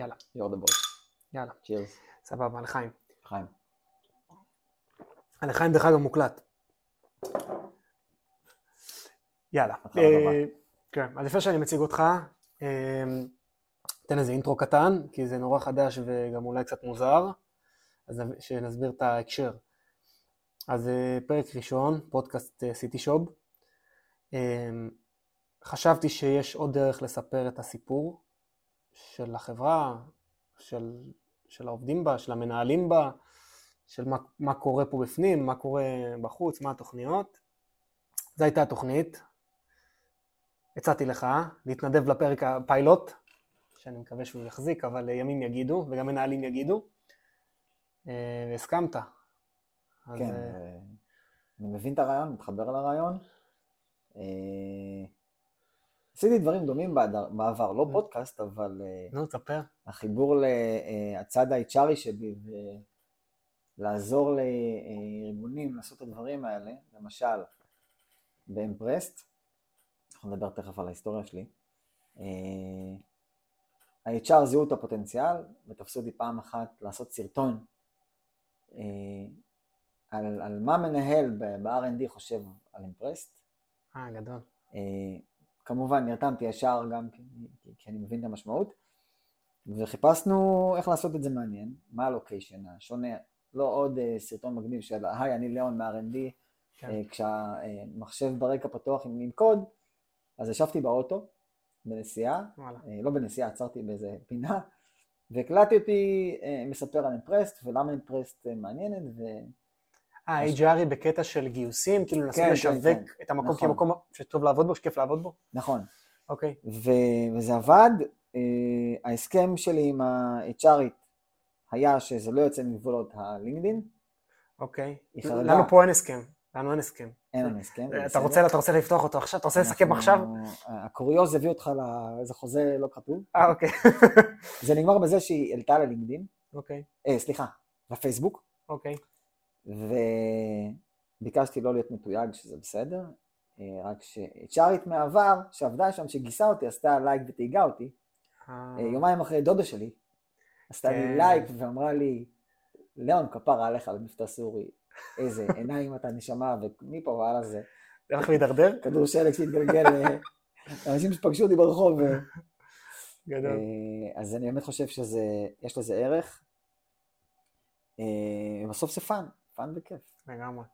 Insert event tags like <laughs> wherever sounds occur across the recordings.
יאללה. you're the boss. יאללה. צ'ירס. סבבה, לחיים. חיים. הלחיים דרך אגב מוקלט. יאללה. אה, כן, אז לפני שאני מציג אותך, אה, אתן איזה אינטרו קטן, כי זה נורא חדש וגם אולי קצת מוזר, אז שנסביר את ההקשר. אז אה, פרק ראשון, פודקאסט אה, סיטי שוב. אה, חשבתי שיש עוד דרך לספר את הסיפור של החברה, של, של העובדים בה, של המנהלים בה, של מה, מה קורה פה בפנים, מה קורה בחוץ, מה התוכניות. זו הייתה התוכנית. הצעתי לך להתנדב לפרק הפיילוט, שאני מקווה שהוא יחזיק, אבל ימים יגידו, וגם מנהלים יגידו. אה, והסכמת. אז, כן, אה, אה, אני מבין את הרעיון, מתחבר לרעיון. אה, עשיתי דברים דומים בעבר, לא Mm. פודקאסט, אבל אה, נו, תספר. החיבור לצד ה-HRי שבי ולעזור לארגונים לעשות את הדברים האלה, למשל באמפרסט, אנחנו נדבר תכף על ההיסטוריה שלי, אה, ה-HR זיהו את הפוטנציאל ותפסו אותי פעם אחת לעשות סרטון אה, על, על מה מנהל ב-R&D חושב על אמפרסט. אה, גדול. אה, כמובן נרתמתי ישר גם כי, כי, אני מבין את המשמעות וחיפשנו איך לעשות את זה מעניין, מה הלוקיישן השונה, לא עוד אה, סרטון מגניב של היי אני ליאון מ-R&D, כן. אה, כשהמחשב ברקע פתוח עם, עם קוד, אז ישבתי באוטו בנסיעה, וואלה. אה, לא בנסיעה, עצרתי באיזה פינה והקלטתי אותי אה, מספר על אמפרסט ולמה אמפרסט אה, מעניינת ו... אה, HRי בקטע של גיוסים, כאילו לנסות כן, כן, לשווק כן. את המקום נכון. כמקום שטוב לעבוד בו, שכיף לעבוד בו? נכון. אוקיי. ו- וזה עבד. אה, ההסכם שלי עם ה-HRית היה שזה לא יוצא מגבולות הלינקדין, אוקיי. לנו פה אין הסכם. לנו אין הסכם. אין לנו הסכם. אתה. רוצה, אתה רוצה לפתוח אותו עכשיו? אתה רוצה לסכם עכשיו? הקוריוז הביא אותך לאיזה חוזה לא כתוב. אה, אוקיי. <laughs> זה נגמר בזה שהיא העלתה ללינקדין, אוקיי, אה, סליחה, לפייסבוק, אוקיי. וביקשתי לא להיות מתויג שזה בסדר, אה, רק ש-HRית מהעבר, שעבדה שם, שגייסה אותי, עשתה לייק ותייגה אותי, אה, אה, יומיים אחרי דודה שלי, עשתה כן. לי לייק ואמרה לי, ליאון, כפרה עליך על מבטא סורי, איזה עיניים אתה נשמה, ומפה והלאה זה זה הולך להידרדר? כדור שלג שהתגלגל, אנשים שפגשו אותי ברחוב. גדול. אז אני באמת חושב שיש לזה ערך. בסוף זה פאן, פאן וכיף. לגמרי.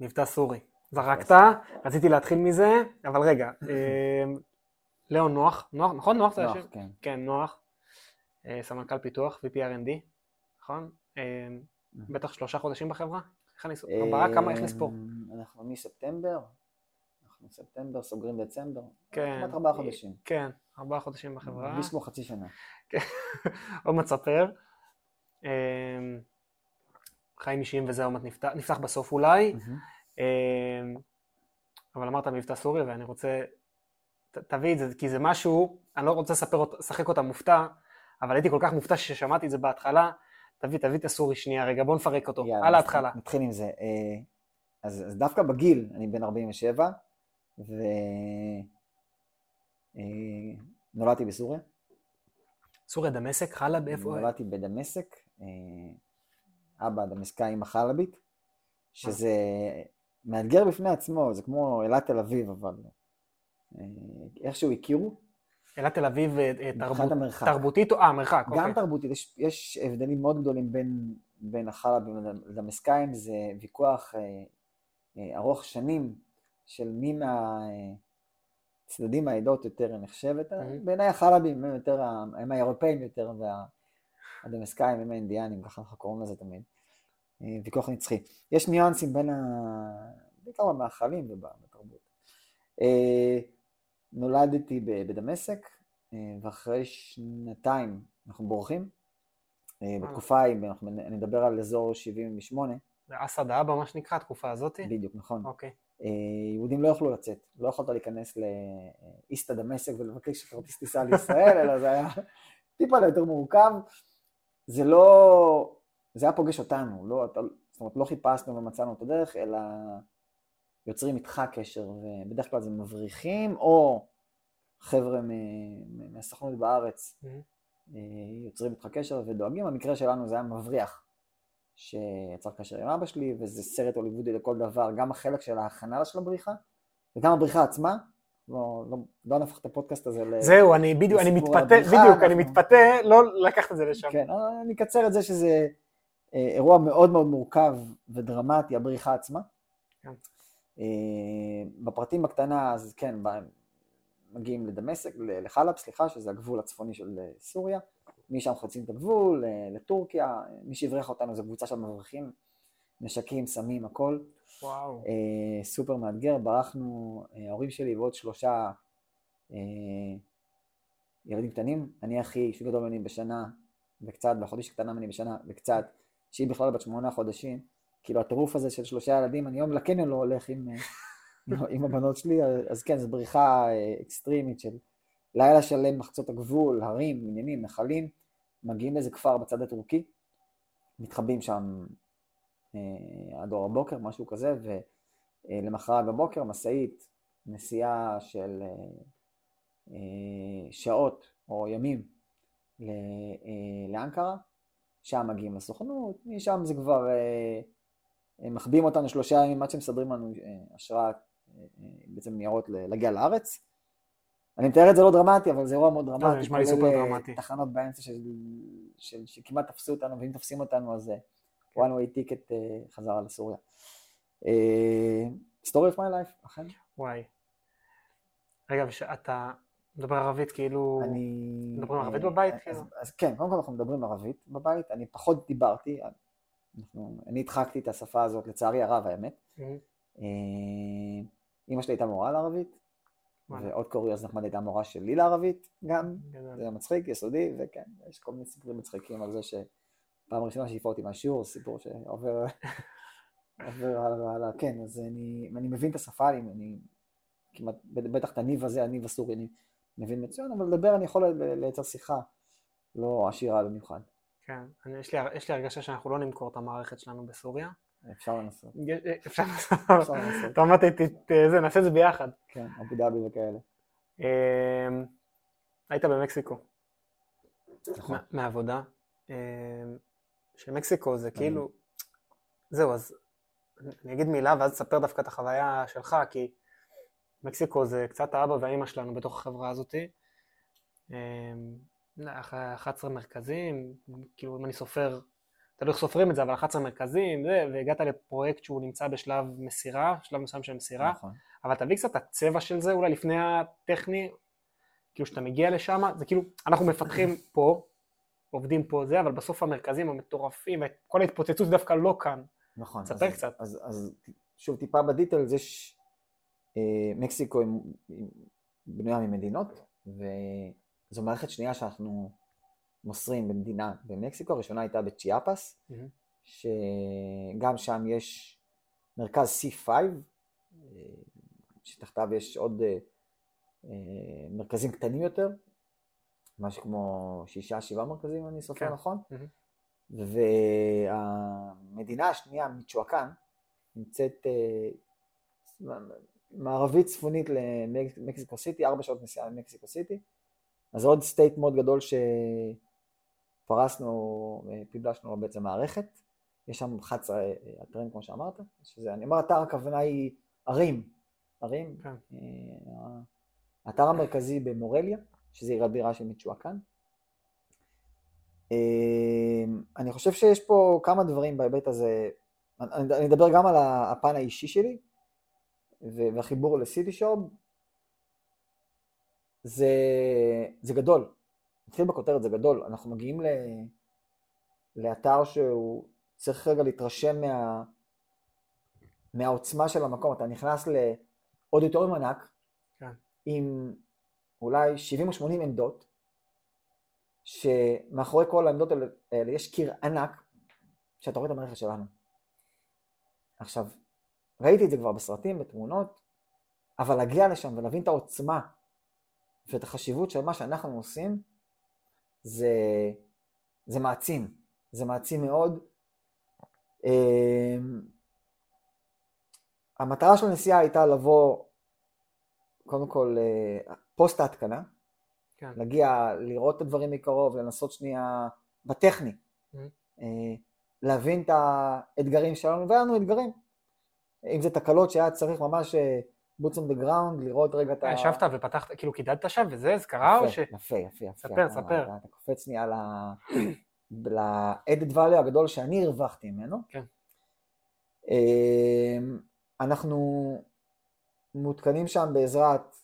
מבטא סורי. זרקת, רציתי להתחיל מזה, אבל רגע. <laughs> אה, ליאון נוח, נוח, נכון? נוח זה נוח, השם? כן. כן, נוח. אה, סמנכ"ל פיתוח, VP R&D, נכון? אה, בטח שלושה חודשים בחברה? איך אני... ארבעה? כמה? איך נספור? אה, אנחנו מספטמבר, אנחנו ספטמבר, סוגרים דצמבר, כן. כמעט ארבעה חודשים. כן, ארבעה חודשים בחברה. מרגיש כמו חצי שנה. <laughs> עוד מעט ספר. אמ, חיים אישיים וזה עוד נפתח, נפתח בסוף אולי. אמ, אבל אמרת מבטא סורי ואני רוצה, ת- תביא את זה, כי זה משהו, אני לא רוצה לספר, לשחק אותה מופתע, אבל הייתי כל כך מופתע ששמעתי את זה בהתחלה. תביא, תביא את הסורי שנייה רגע, בוא נפרק אותו, יאללה, על ההתחלה. נתחיל עם זה. אה, אז, אז דווקא בגיל, אני בן 47, ונולדתי בסוריה. סוריה דמשק, חלה באיפה? נולדתי בדמשק, אה, אבא דמשקאי אמא חלבית, שזה מאתגר בפני עצמו, זה כמו אילת תל אביב, אבל אה, איכשהו הכירו, אילת תל אביב אה, אה, תרבות. תרבותית, או- אה, מרחק, גם אוקיי. תרבותית, יש, יש הבדלים מאוד גדולים בין, בין החלבים לדמשקאים, זה ויכוח אה, אה, ארוך שנים של מי מהצדדים העדות יותר נחשבת. מהמם. בעיניי החלבים הם יותר, הם האירופאים יותר, והדמשקאים הם האינדיאנים, ככה אנחנו קוראים לזה תמיד. אה, ויכוח נצחי. יש ניואנסים בין ה... בעיקר במאכלים ובתרבות. אה, נולדתי בדמשק, אה, ואחרי שנתיים אנחנו בורחים. בתקופה ההיא, אנחנו- אני מדבר על אזור 78, זה אסד האבא, מה שנקרא, התקופה הזאת? בדיוק, נכון. אוקיי. יהודים לא יכלו לצאת, לא יכולת להיכנס לאיסתא דמשק ולבקש כרטיס טיסה לישראל, <laughs> אלא זה היה טיפה יותר מורכב. זה לא, זה היה פוגש אותנו, לא, אתה, זאת אומרת לא חיפשנו ומצאנו את הדרך, אלא יוצרים איתך קשר, ובדרך כלל זה מבריחים או חבר'ה מהסוכנות בארץ Mhm. אה, יוצרים איתך קשר ודואגים. המקרה שלנו זה היה מבריח, שיצר קשר עם אבא שלי, וזה סרט הוליוודי לכל דבר, גם החלק של ההכנה של הבריחה, וגם הבריחה עצמה. לא, לא, לא נהפוך את הפודקאסט הזה ל... זהו, אני בדיוק, אני לסיפור מתפתה, בדיוק, אני אנחנו- מתפתה לא לקחת את זה לשם. כן, אבל אני אקצר את זה שזה אה, אירוע מאוד מאוד מורכב ודרמטי, הבריחה עצמה. כן. אה, בפרטים בקטנה, אז כן, מגיעים לדמשק, לחלב, סליחה, שזה הגבול הצפוני של אה, סוריה. משם חוצים את הגבול אה, לטורקיה, מי שהבריח אותנו זו קבוצה של מבריחים, נשקים, סמים, הכל. וואו. אה, סופר מאתגר, ברחנו, אה, ההורים שלי ועוד שלושה אה, ילדים קטנים, אני הכי, שהוא גדול ממני בשנה וקצת, והחודש קטנה ממני בשנה וקצת, שהיא בכלל בת שמונה חודשים, כאילו הטירוף הזה של שלושה ילדים, אני יום לקניון לא הולך עם, אה, עם, הבנות שלי, אז כן, זו בריחה אה, אקסטרימית של לילה שלם מחצות הגבול, הרים, עניינים, נחלים, מגיעים לאיזה כפר בצד הטורקי, מתחבאים שם עד אור הבוקר, משהו כזה, ולמחרת בבוקר משאית, נסיעה של אה, אה, שעות או ימים אה, לאנקרה, שם מגיעים לסוכנות, משם זה כבר, אה, הם מחביאים אותנו שלושה ימים עד שמסדרים לנו אה, אשרה, אה, אה, בעצם ניירות להגיע לארץ. אני מתאר את זה לא דרמטי, אבל זה אירוע מאוד לא, זה דרמטי. נשמע לי סופר אה, דרמטי. תחנות באמצע של, של, שכמעט תפסו אותנו, ואם תופסים אותנו אז אה, one way ticket אה, חזרה לסוריה. אה, story of my life, אכן. וואי. רגע, ואתה מדבר ערבית כאילו... אני... מדברים ערבית בבית, אז, כאילו? אז כן, קודם כל אנחנו מדברים ערבית בבית, אני פחות דיברתי, אנחנו, אני הדחקתי את השפה הזאת לצערי הרב האמת. מהמם. אה, אימא שלי הייתה מורה לערבית. ועוד קוריוז נחמד הייתה מורה שלי לערבית גם. זה מצחיק, יסודי, וכן, יש כל מיני סיפורים מצחיקים על זה שפעם ראשונה שהעיפה אותי מהשיעור, סיפור שעובר <laughs> עובר הלאה, כן, אז אני, אני מבין את השפה, אני, אני כמעט, בטח את הניב הזה, הניב הסורי, אני מבין מצוין, אבל לדבר אני יכול לייצר שיחה לא עשירה במיוחד, כן, אני- יש לי- יש לי הרגשה שאנחנו לא נמכור את המערכת שלנו בסוריה. אפשר לנסות, אפשר אפשר לנסות, אתה אמרת, נעשה את זה ביחד. כן, אבו דאבי וכאלה, אמ, היית במקסיקו, נכון, מה- אמ, שמקסיקו זה כאילו, זהו, אז אני אגיד מילה ואז תספר דווקא את החוויה שלך, כי מקסיקו זה קצת האבא והאימא שלנו בתוך החברה הזאתי. אמ, אח- 11 מרכזים, כאילו אם אני סופר, תלוי איך סופרים את זה, אבל 11 מרכזים, זה, והגעת לפרויקט שהוא נמצא בשלב מסירה, שלב מסוים של מסירה, נכון, אבל תביא קצת את הצבע של זה אולי לפני הטכני, כאילו שאתה מגיע לשם, זה כאילו, אנחנו מפתחים פה, עובדים פה זה, אבל בסוף המרכזים המטורפים, כל ההתפוצצות דווקא לא כאן. נכון, ספר אז- קצת. אז, אז שוב טיפה בדיטלס, יש אה, מקסיקו עם, עם, בנויה ממדינות, וזו מערכת שנייה שאנחנו מוסרים במדינה במקסיקו, הראשונה הייתה בצ'יאפס, מהמם. שגם שם יש מרכז C5, אה, שתחתיו יש עוד אה, אה, מרכזים קטנים יותר, משהו כמו שישה, שבעה מרכזים, אם אני סופר כן. נכון. מהמם. והמדינה השנייה, מיצ'ואקן, נמצאת אה, מערבית צפונית למקסיקו סיטי, ארבע שעות נסיעה למקסיקו סיטי. אז עוד state מאוד גדול שפרסנו, אה, פיבלשנו לו בעצם מערכת. יש שם 11 אה, אתרים כמו שאמרת, שזה, אני אומר אתר הכוונה היא ערים, ערים. כן. האתר המרכזי במורליה, שזה עיר הבירה של מיצ'ואקן. אה, אני חושב שיש פה כמה דברים בהיבט הזה, אני אני אדבר גם על הפן האישי שלי והחיבור לסיטי שוב, זה, זה גדול, נתחיל בכותרת, זה גדול, אנחנו מגיעים ל, לאתר שהוא צריך רגע להתרשם מה, מהעוצמה של המקום, אתה נכנס לאודיטוריום ענק, כן. עם אולי 70 או 80 עמדות, שמאחורי כל העמדות האלה יש קיר ענק, שאתה רואה את המערכת שלנו. עכשיו, ראיתי את זה כבר בסרטים, בתמונות, אבל להגיע לשם ולהבין את העוצמה ואת החשיבות של מה שאנחנו עושים, זה, זה מעצים. זה מעצים מאוד. אמ, המטרה של הנסיעה הייתה לבוא, קודם כל, אה, פוסט ההתקנה, כן. להגיע, לראות את הדברים מקרוב, לנסות שנייה בטכני, Mhm. אה, להבין את האתגרים שלנו, והיה לנו אתגרים. אם זה תקלות שהיה צריך ממש אה, boots on the ground, לראות רגע את ה... ישבת ופתחת, כאילו קידדת שם וזה, זה קרה או ש... יפה, יפה, יפה. ספר, ספר. אתה- קופץ שנייה ל- ל-added value הגדול שאני הרווחתי ממנו. כן. אמ, אנחנו מותקנים שם בעזרת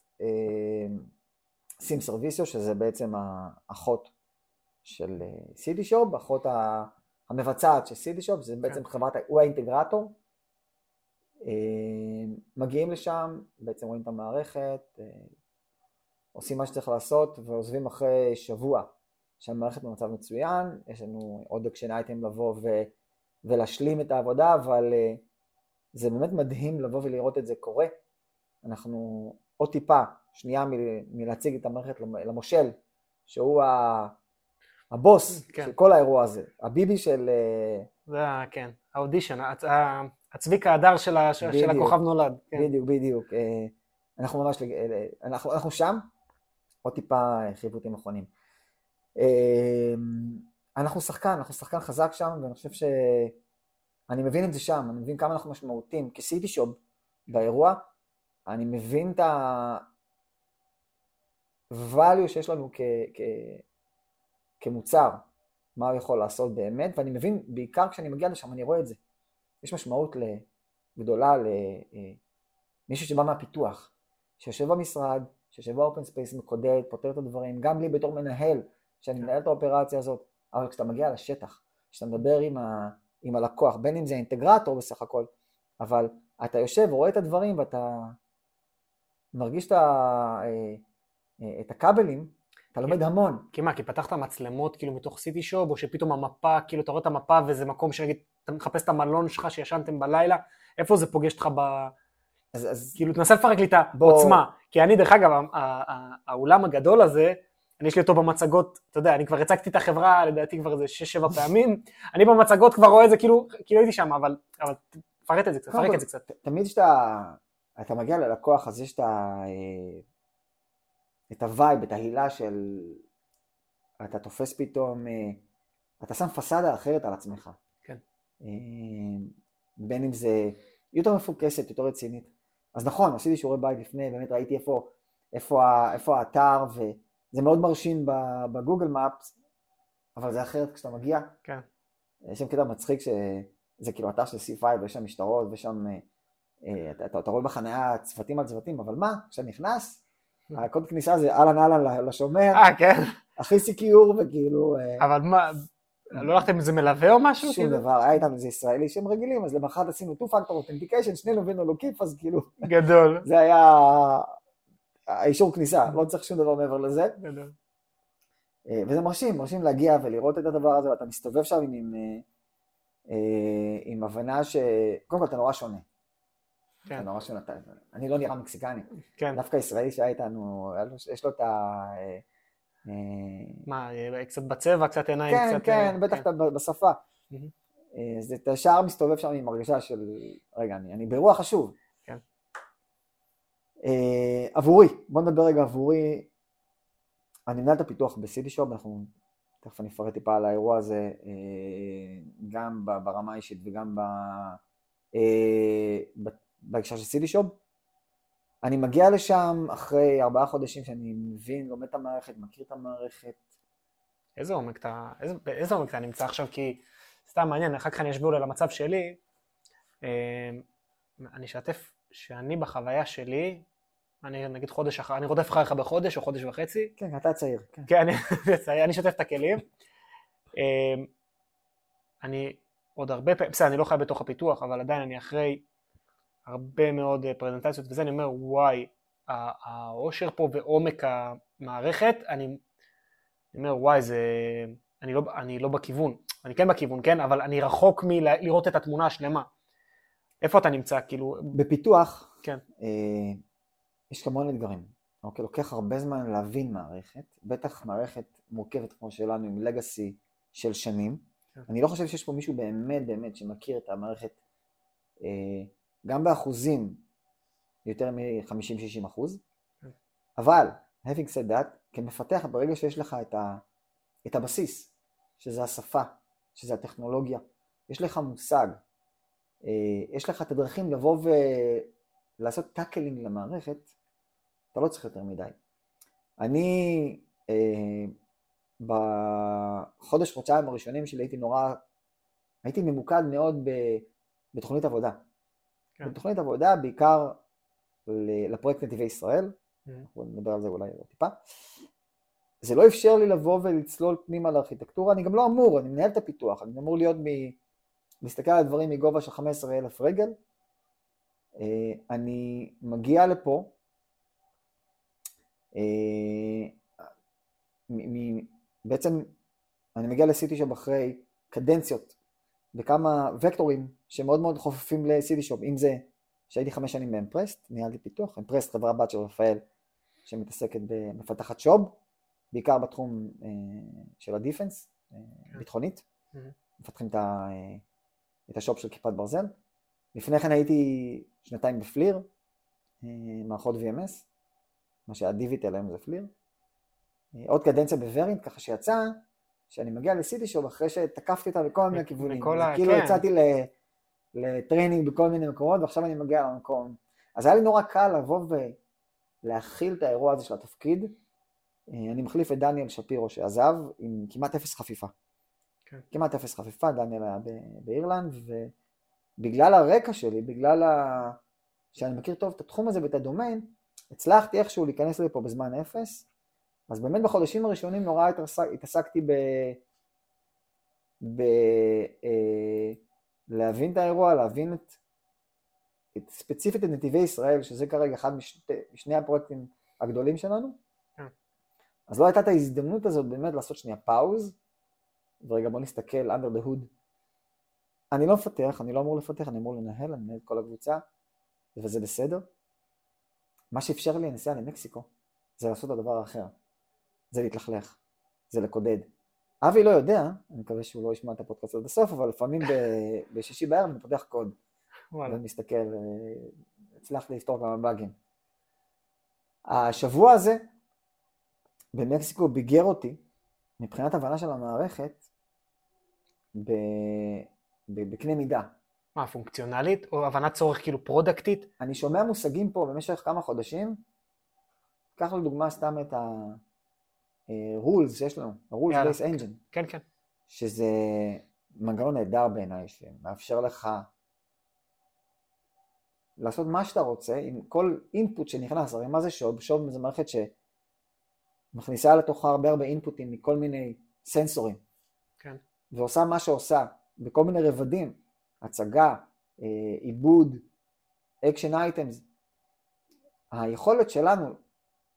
סים סרוויסיו, שזה בעצם האחות של סידי שופ, אחות המבצעת של CD שופ, זה בעצם חברת, ה- הוא האינטגרטור. אמ, מגיעים לשם, בעצם רואים את המערכת, אה, עושים מה שצריך לעשות ועוזבים אחרי שבוע שהמערכת במצב מצוין, יש לנו עוד action item לבוא ו, ולהשלים את העבודה, אבל אה, זה באמת מדהים לבוא ולראות את זה קורה. אנחנו עוד טיפה, שנייה מ- מלהציג את המערכת למ- למושל, שהוא ה- הבוס כן. של כל האירוע הזה, הביבי של... אה, זה ה... כן, האודישן, הצ- ה- הצביקה הדר של ה- של. הכוכב נולד. כן. בדיוק, בדיוק. אה, אנחנו ממש, אה, אנחנו, אנחנו שם, עוד טיפה חיווטים אחרונים. אנחנו שחקן, אנחנו שחקן חזק שם, ואני חושב ש... אני מבין את זה שם, אני מבין כמה אנחנו משמעותיים. כסיטי שופ באירוע, אני מבין את ה-value שיש לנו כ... כ... כמוצר, מה הוא יכול לעשות באמת, ואני מבין, בעיקר כשאני מגיע לשם, אני רואה את זה. יש משמעות. גדולה למישהו שבא מהפיתוח, שיושב במשרד, שיושב ב-open space, מקודד, פותר את הדברים, גם לי בתור מנהל, שאני מנהל את האופרציה הזאת, אבל כשאתה מגיע לשטח, כשאתה מדבר עם, ה... עם הלקוח, בין אם זה אינטגרטור בסך הכל, אבל אתה יושב ורואה את הדברים ואתה מרגיש את, ה... אה, אה, את הכבלים, אתה לומד המון. כי מה, כי פתחת מצלמות כאילו מתוך סיטי שופ, או שפתאום המפה, כאילו אתה רואה את המפה וזה מקום שנגיד, אתה מחפש את המלון שלך שישנתם בלילה, איפה זה פוגש אותך ב... אז, אז כאילו תנסה לפרק לי את בוא- העוצמה. כי אני, דרך אגב, האולם הגדול הזה, אני יש לי אותו במצגות, אתה יודע, אני כבר הצגתי את החברה לדעתי כבר איזה 6-7 <laughs> פעמים, אני במצגות כבר רואה את זה כאילו, כאילו הייתי שם, אבל, אבל תפרט את זה קצת, תפרק את זה קצת. תמיד כשאתה אתה מגיע ללקוח, אז יש את ה... אה, את ה-vibe, את ההילה של... אתה תופס פתאום... אה, אתה שם פסאדה אחרת על עצמך. כן. אה, בין אם זה יותר מפוקסת, יותר רצינית. אז נכון, עשיתי שיעורי בית לפני, באמת ראיתי איפה, איפה, איפה האתר, וזה מאוד מרשים בגוגל מפס, אבל זה אחרת כשאתה מגיע. כן. יש שם קטע מצחיק שזה כאילו אתר של C5 ויש שם משטרות אה, אה, אתה, אתה, אתה רואה בחניה צוותים על צוותים, אבל מה, כשאתה נכנס, הקוד כניסה זה אהלן אהלן לשומר, אה, כן, הכי סיקיור וכאילו אה, אבל מה, לא הלכתם איזה מלווה או משהו? שום כאילו? דבר, היה איתנו איזה ישראלי שהם רגילים, אז למחרת עשינו 2 factor authentication, שנינו הבאנו לו קיפ, אז כאילו גדול. זה היה האישור כניסה, לא צריך שום דבר מעבר לזה. גדול. אה, וזה מרשים, מרשים להגיע ולראות את הדבר הזה, ואתה מסתובב שם עם, עם, אה, אה, עם הבנה ש... קודם כל אתה נורא שונה. כן, נורא שונה. אתה- אני לא נראה מקסיקני. כן. דווקא ישראלי שהיה איתנו, יש לו את ה... אה, אה, מה, אה, קצת בצבע, קצת עיניים, כן, קצת... כן, בטח אתה ב- בשפה. אז אתה ישר מסתובב שם עם הרגשה של, רגע, אני אני באירוע חשוב. כן. עבורי, בוא נדבר רגע עבורי. אני מנהל את הפיתוח בסיטי שופ, אנחנו, תכף אני אפרט טיפה על האירוע הזה, גם ברמה האישית וגם ב- בהקשר של סיטי שופ. אני מגיע לשם אחרי ארבעה חודשים שאני מבין, לומד את המערכת, מכיר את המערכת, איזה עומק אתה, איזה, באיזה עומק אתה נמצא עכשיו? כי סתם מעניין, אחר כך אני אשביר על המצב שלי. אה, אני אשתף שאני בחוויה שלי, אני נגיד חודש אחר, אני רודף אחריך בחודש או חודש וחצי, כן, אתה צעיר, כן. כן, אני, <laughs> אני אשתף את הכלים. אה, אני עוד הרבה פעמים, בסדר, אני לא חי בתוך הפיתוח, אבל עדיין אני אחרי הרבה מאוד אה, פרזנטציות וזה, אני אומר, וואי, העושר פה ועומק המערכת, אני, אני אומר, וואי, זה, אני לא, אני לא בכיוון, אני כן בכיוון, כן, אבל אני רחוק מלראות את התמונה השלמה. איפה אתה נמצא, כאילו, בפיתוח, כן. אה, יש המון אתגרים. אוקיי, לוקח הרבה זמן להבין מערכת, בטח מערכת מורכבת כמו שלנו עם לגאסי של שנים. כן. אני לא חושב שיש פה מישהו באמת באמת שמכיר את המערכת אה, גם באחוזים יותר מ-50-60 אחוז, כן. אבל having said that, כמפתח, ברגע שיש לך את, ה, את הבסיס, שזה השפה, שזה הטכנולוגיה, יש לך מושג, אה, יש לך את הדרכים לבוא ולעשות tackling למערכת, אתה לא צריך יותר מדי. אני אה, בחודש, חודשיים הראשונים שלי הייתי נורא, הייתי ממוקד מאוד בתוכנית עבודה. כן. בתוכנית עבודה בעיקר לפרויקט נתיבי ישראל, mm-hmm. בוא נדבר על זה אולי עוד טיפה. זה לא אפשר לי לבוא ולצלול פנימה לארכיטקטורה, אני גם לא אמור, אני מנהל את הפיתוח, אני אמור להיות מ... להסתכל על הדברים מגובה של 15 אלף רגל. אה, אני מגיע לפה, אה, בעצם אני מגיע לסיטי שופ אחרי קדנציות וכמה וקטורים שמאוד מאוד חופפים שופ, אם זה שהייתי חמש שנים באמפרסט, ניהלתי פיתוח, אמפרסט חברה בת של רפאל שמתעסקת במפתחת שוב, בעיקר בתחום אה, של הדיפנס, אה, כן. ביטחונית, mm-hmm. מפתחים את, ה, אה, את השופ של כיפת ברזל. לפני כן הייתי שנתיים בפליר, מערכות VMS, מה שהיה דיוויטל היום זה פליר. עוד קדנציה בוורינט, ככה שיצא שאני מגיע לסיטי שוב אחרי שתקפתי אותה בכל מיני כיוונים. כאילו כן. יצאתי ל-training בכל מיני מקומות, ועכשיו אני מגיע למקום. אז היה לי נורא קל לבוא ולהכיל את האירוע הזה של התפקיד. אה, אני מחליף את דניאל שפירו שעזב עם כמעט אפס חפיפה. כן. כמעט אפס חפיפה, דניאל היה באירלנד, ובגלל הרקע שלי, בגלל ה... שאני מכיר טוב את התחום הזה ואת הדומיין, הצלחתי איכשהו להיכנס לפה בזמן אפס, אז באמת בחודשים הראשונים נורא התעסקתי ב... ב... אה, להבין את האירוע, להבין את, את ספציפית את נתיבי ישראל, שזה כרגע אחד משני, משני הפרויקטים הגדולים שלנו. כן. אז לא הייתה את ההזדמנות הזאת באמת לעשות שנייה פאוז, ורגע בוא נסתכל under the hood. אני לא מפתח, אני לא אמור לפתח, אני אמור לנהל, אני מנהל את כל הקבוצה, וזה בסדר. מה שאפשר לי הנסיעה למקסיקו, זה לעשות את הדבר האחר. זה להתלכלך, זה לקודד. אבי לא יודע, אני מקווה שהוא לא ישמע את הפודקאסט עד הסוף, אבל לפעמים <laughs> בשישי בערב אני פותח קוד. ומסתכל, אה, הצלחתי לפתור כמה באגים. השבוע הזה במקסיקו ביגר אותי, מבחינת הבנה של המערכת, בקנה מידה. מה, פונקציונלית או הבנת צורך כאילו פרודקטית? אני שומע מושגים פה במשך כמה חודשים, קח לדוגמה סתם את ה... rules שיש לנו, ה-rules based engine. כן, כן. שזה מנגנון נהדר בעיניי, שמאפשר לך לעשות מה שאתה רוצה עם כל אינפוט שנכנס, הרי מה זה שוב? שוב זה מערכת שמכניסה לתוכה הרבה הרבה אינפוטים מכל מיני סנסורים. כן. ועושה מה שעושה בכל מיני רבדים, הצגה, אה, עיבוד, action items. היכולת שלנו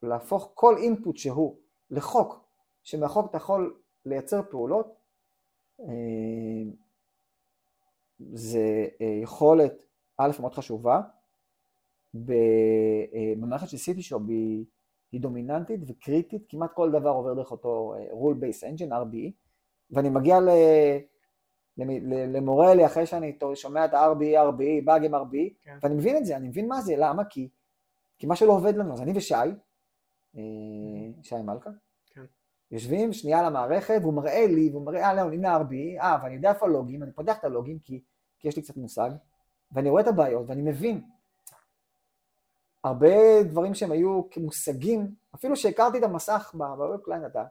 להפוך כל אינפוט שהוא לחוק, שמהחוק אתה יכול לייצר פעולות, אה, זה אה, יכולת, א', מאוד חשובה, אה, במערכת של שופ היא, היא דומיננטית וקריטית, כמעט כל דבר עובר דרך אותו rule base engine, RBE, ואני מגיע ל... למורה לי אחרי שאני שומע את ה-RBE, RBE, באג עם RBE, כן. ואני מבין את זה, אני מבין מה זה, למה? כי, כי משהו לא עובד לנו, אז אני ושי, שי מלכה. יושבים שנייה על המערכת והוא מראה לי, והוא מראה, אה, לא, הנה RB, אה, ואני יודע איפה הלוגים, אני פותח את הלוגים כי, כי יש לי קצת מושג, ואני רואה את הבעיות ואני מבין. הרבה דברים שהם היו כמושגים, אפילו שהכרתי את המסך בוובקליין, אתה,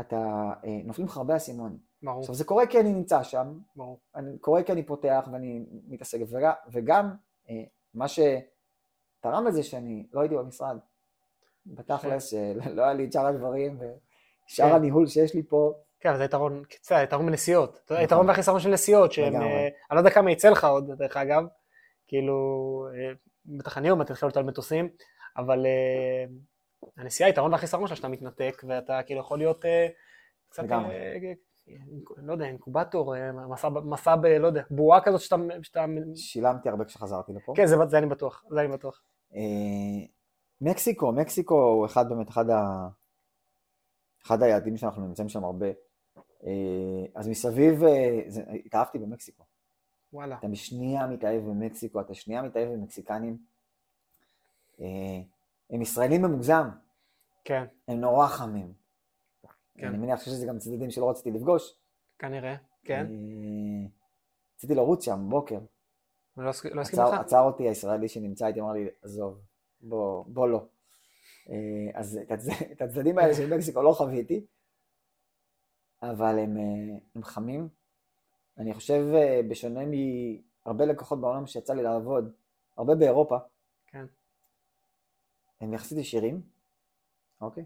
אתה, אה, נופלים לך הרבה אסימונים. ברור. עכשיו זה קורה כי אני נמצא שם, ברור. אני, קורה כי אני פותח ואני מתעסק, וגם, וגם אה, מה שתרם לזה שאני לא הייתי במשרד, בתכלס, שלא היה לי את שאר הדברים, ושאר כן. הניהול שיש לי פה. כן, זה יתרון, זה יתרון בנסיעות. נכון. יתרון והחיסרון של נסיעות, שהם, אה, אני לא יודע כמה יצא לך עוד, דרך אגב, כאילו, אה, בטח אני עוד מעט התחיל על מטוסים, אבל אה, הנסיעה, יתרון והחיסרון שלה שאתה מתנתק, ואתה כאילו יכול להיות קצת, לא יודע, אינקובטור, מסע ב, לא יודע, בועה כזאת שאתה... שילמתי הרבה כשחזרתי לפה. כן, זה אני בטוח, זה אני בטוח. מקסיקו, מקסיקו הוא אחד באמת, אחד, ה... אחד היעדים שאנחנו נמצאים שם הרבה. אה, אז מסביב, אה, זה... התאהבתי במקסיקו. וואלה. אתה בשנייה מתאהב במקסיקו, אתה שנייה מתאהב במקסיקנים. אה, הם ישראלים במוגזם, כן, הם נורא חמים. כן. אני מניח שזה גם צדדים שלא רציתי לפגוש. כנראה, כן. רציתי לרוץ שם בבוקר. לא הסכ- לא הסכים עצר, לך? עצר אותי הישראלי שנמצא איתי, אמר לי, עזוב, בוא, בוא לא. אה, אז את הצ- את הצדדים האלה של מקסיקו לא חוויתי, אבל הם, אה, הם חמים. אני חושב, אה, בשונה מהרבה לקוחות בעולם שיצא לי לעבוד, הרבה באירופה, כן. הם יחסית ישירים, אוקיי?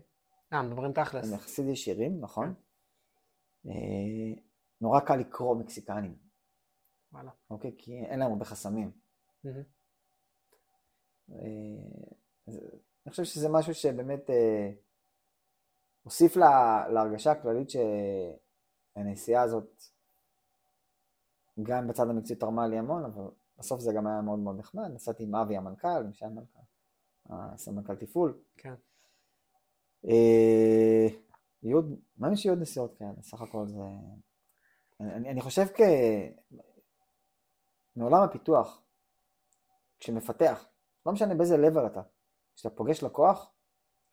אה, מדברים תכלס. הם יחסית ישירים, נכון? אה, נורא קל לקרוא מקסיקנים, וואלה. אוקיי? כי אין להם הרבה חסמים. מהמם. אה, אז אני חושב שזה משהו שבאמת אה, הוסיף לה, להרגשה הכללית שהנסיעה הזאת, גם בצד המקצועי תרמה לי המון, אבל בסוף זה גם היה מאוד מאוד נחמד. נסעתי עם אבי המנכ"ל, עם שי המנכ"ל, הסמנכ"ל תפעול. כן. אה, יהיו מה אם שיהיו עוד נסיעות כאלה? סך הכל זה... אני- אני חושב כ... מעולם הפיתוח, כשמפתח, לא משנה באיזה level אתה, כשאתה פוגש לקוח,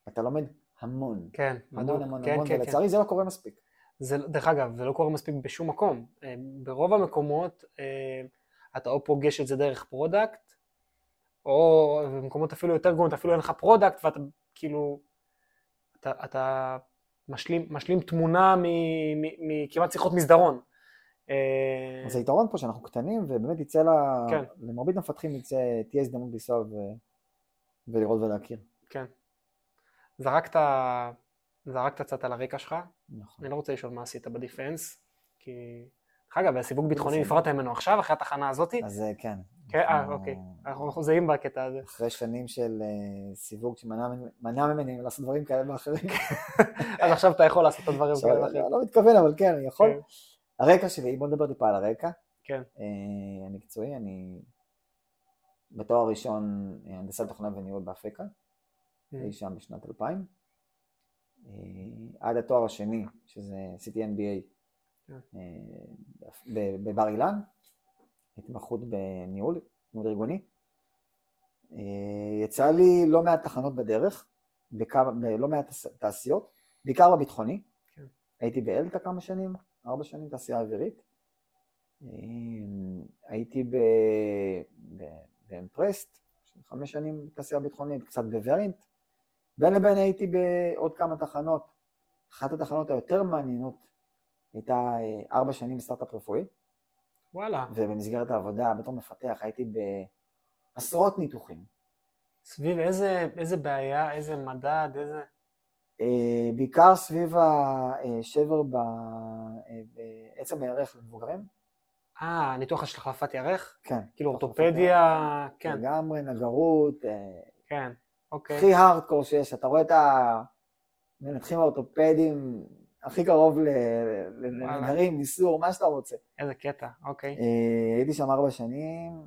אתה לומד המון. כן, המון בדוק. המון כן, המון, כן, כן. ולצערי זה לא קורה מספיק. זה, דרך אגב, זה לא קורה מספיק בשום מקום. אה, ברוב המקומות אה, אתה או פוגש את זה דרך product, או במקומות אפילו יותר גרועים, אפילו אין לך product, ואתה כאילו, אתה, אתה משלים, משלים תמונה מכמעט שיחות מסדרון. אה, אז היתרון פה שאנחנו קטנים, ובאמת יצא לה... כן. למרבית המפתחים יצא, תהיה הזדמנות לנסוע ו... ולראות ולהכיר. כן. זרקת, זרקת קצת על הרקע שלך, נכון. אני לא רוצה לשאול מה עשית בדיפנס, כי... דרך אגב, הסיווג ביטחוני. נפרדת ממנו עכשיו, אחרי התחנה הזאתי. אז כן. כן, אה, אוקיי. אנחנו זהים בקטע הזה. אחרי שנים של אה, סיווג שמנע ממני- לעשות דברים כאלה ואחרים. <laughs> אז עכשיו אתה יכול לעשות את הדברים כאלה ואחרים. לא מתכוון, אבל כן, אני יכול. הרקע שלי, בוא נדבר טיפה על הרקע. כן. אה, המקצועי, אני בתואר ראשון אה, הנדסת תוכנה וניהול Mm. אי שם בשנת 2000. אה, עד התואר השני, שזה עשיתי MBA כן. בבר אילן, התמחות בניהול, ניהול ארגוני. יצא לי לא מעט תחנות בדרך, בלא מעט תעש- תעשיות, בעיקר בביטחוני. כן. הייתי באלתא כמה שנים, ארבע שנים תעשייה אווירית. אה, הייתי באמפרסט, חמש שנים תעשייה ביטחונית, קצת בוורינט. בין לבין הייתי בעוד כמה תחנות. אחת התחנות היותר מעניינות הייתה אה, ארבע שנים בסטארט-אפ רפואי, וואלה, ובמסגרת העבודה בתור מפתח הייתי בעשרות ניתוחים. סביב איזה, איזה בעיה, איזה מדד, איזה... אה, בעיקר סביב השבר ב- אה, בעצם הירך למבוגרים. אה, ניתוח של החלפת ירך? כן. כאילו אורתופדיה, כן, לגמרי, נגרות, אה, כן, אוקיי. הכי הארדקור שיש, אתה רואה את המנתחים האורתופדים הכי קרוב. לנגרים, ניסור, מה שאתה רוצה. איזה קטע, אוקיי. אה, הייתי שם ארבע שנים,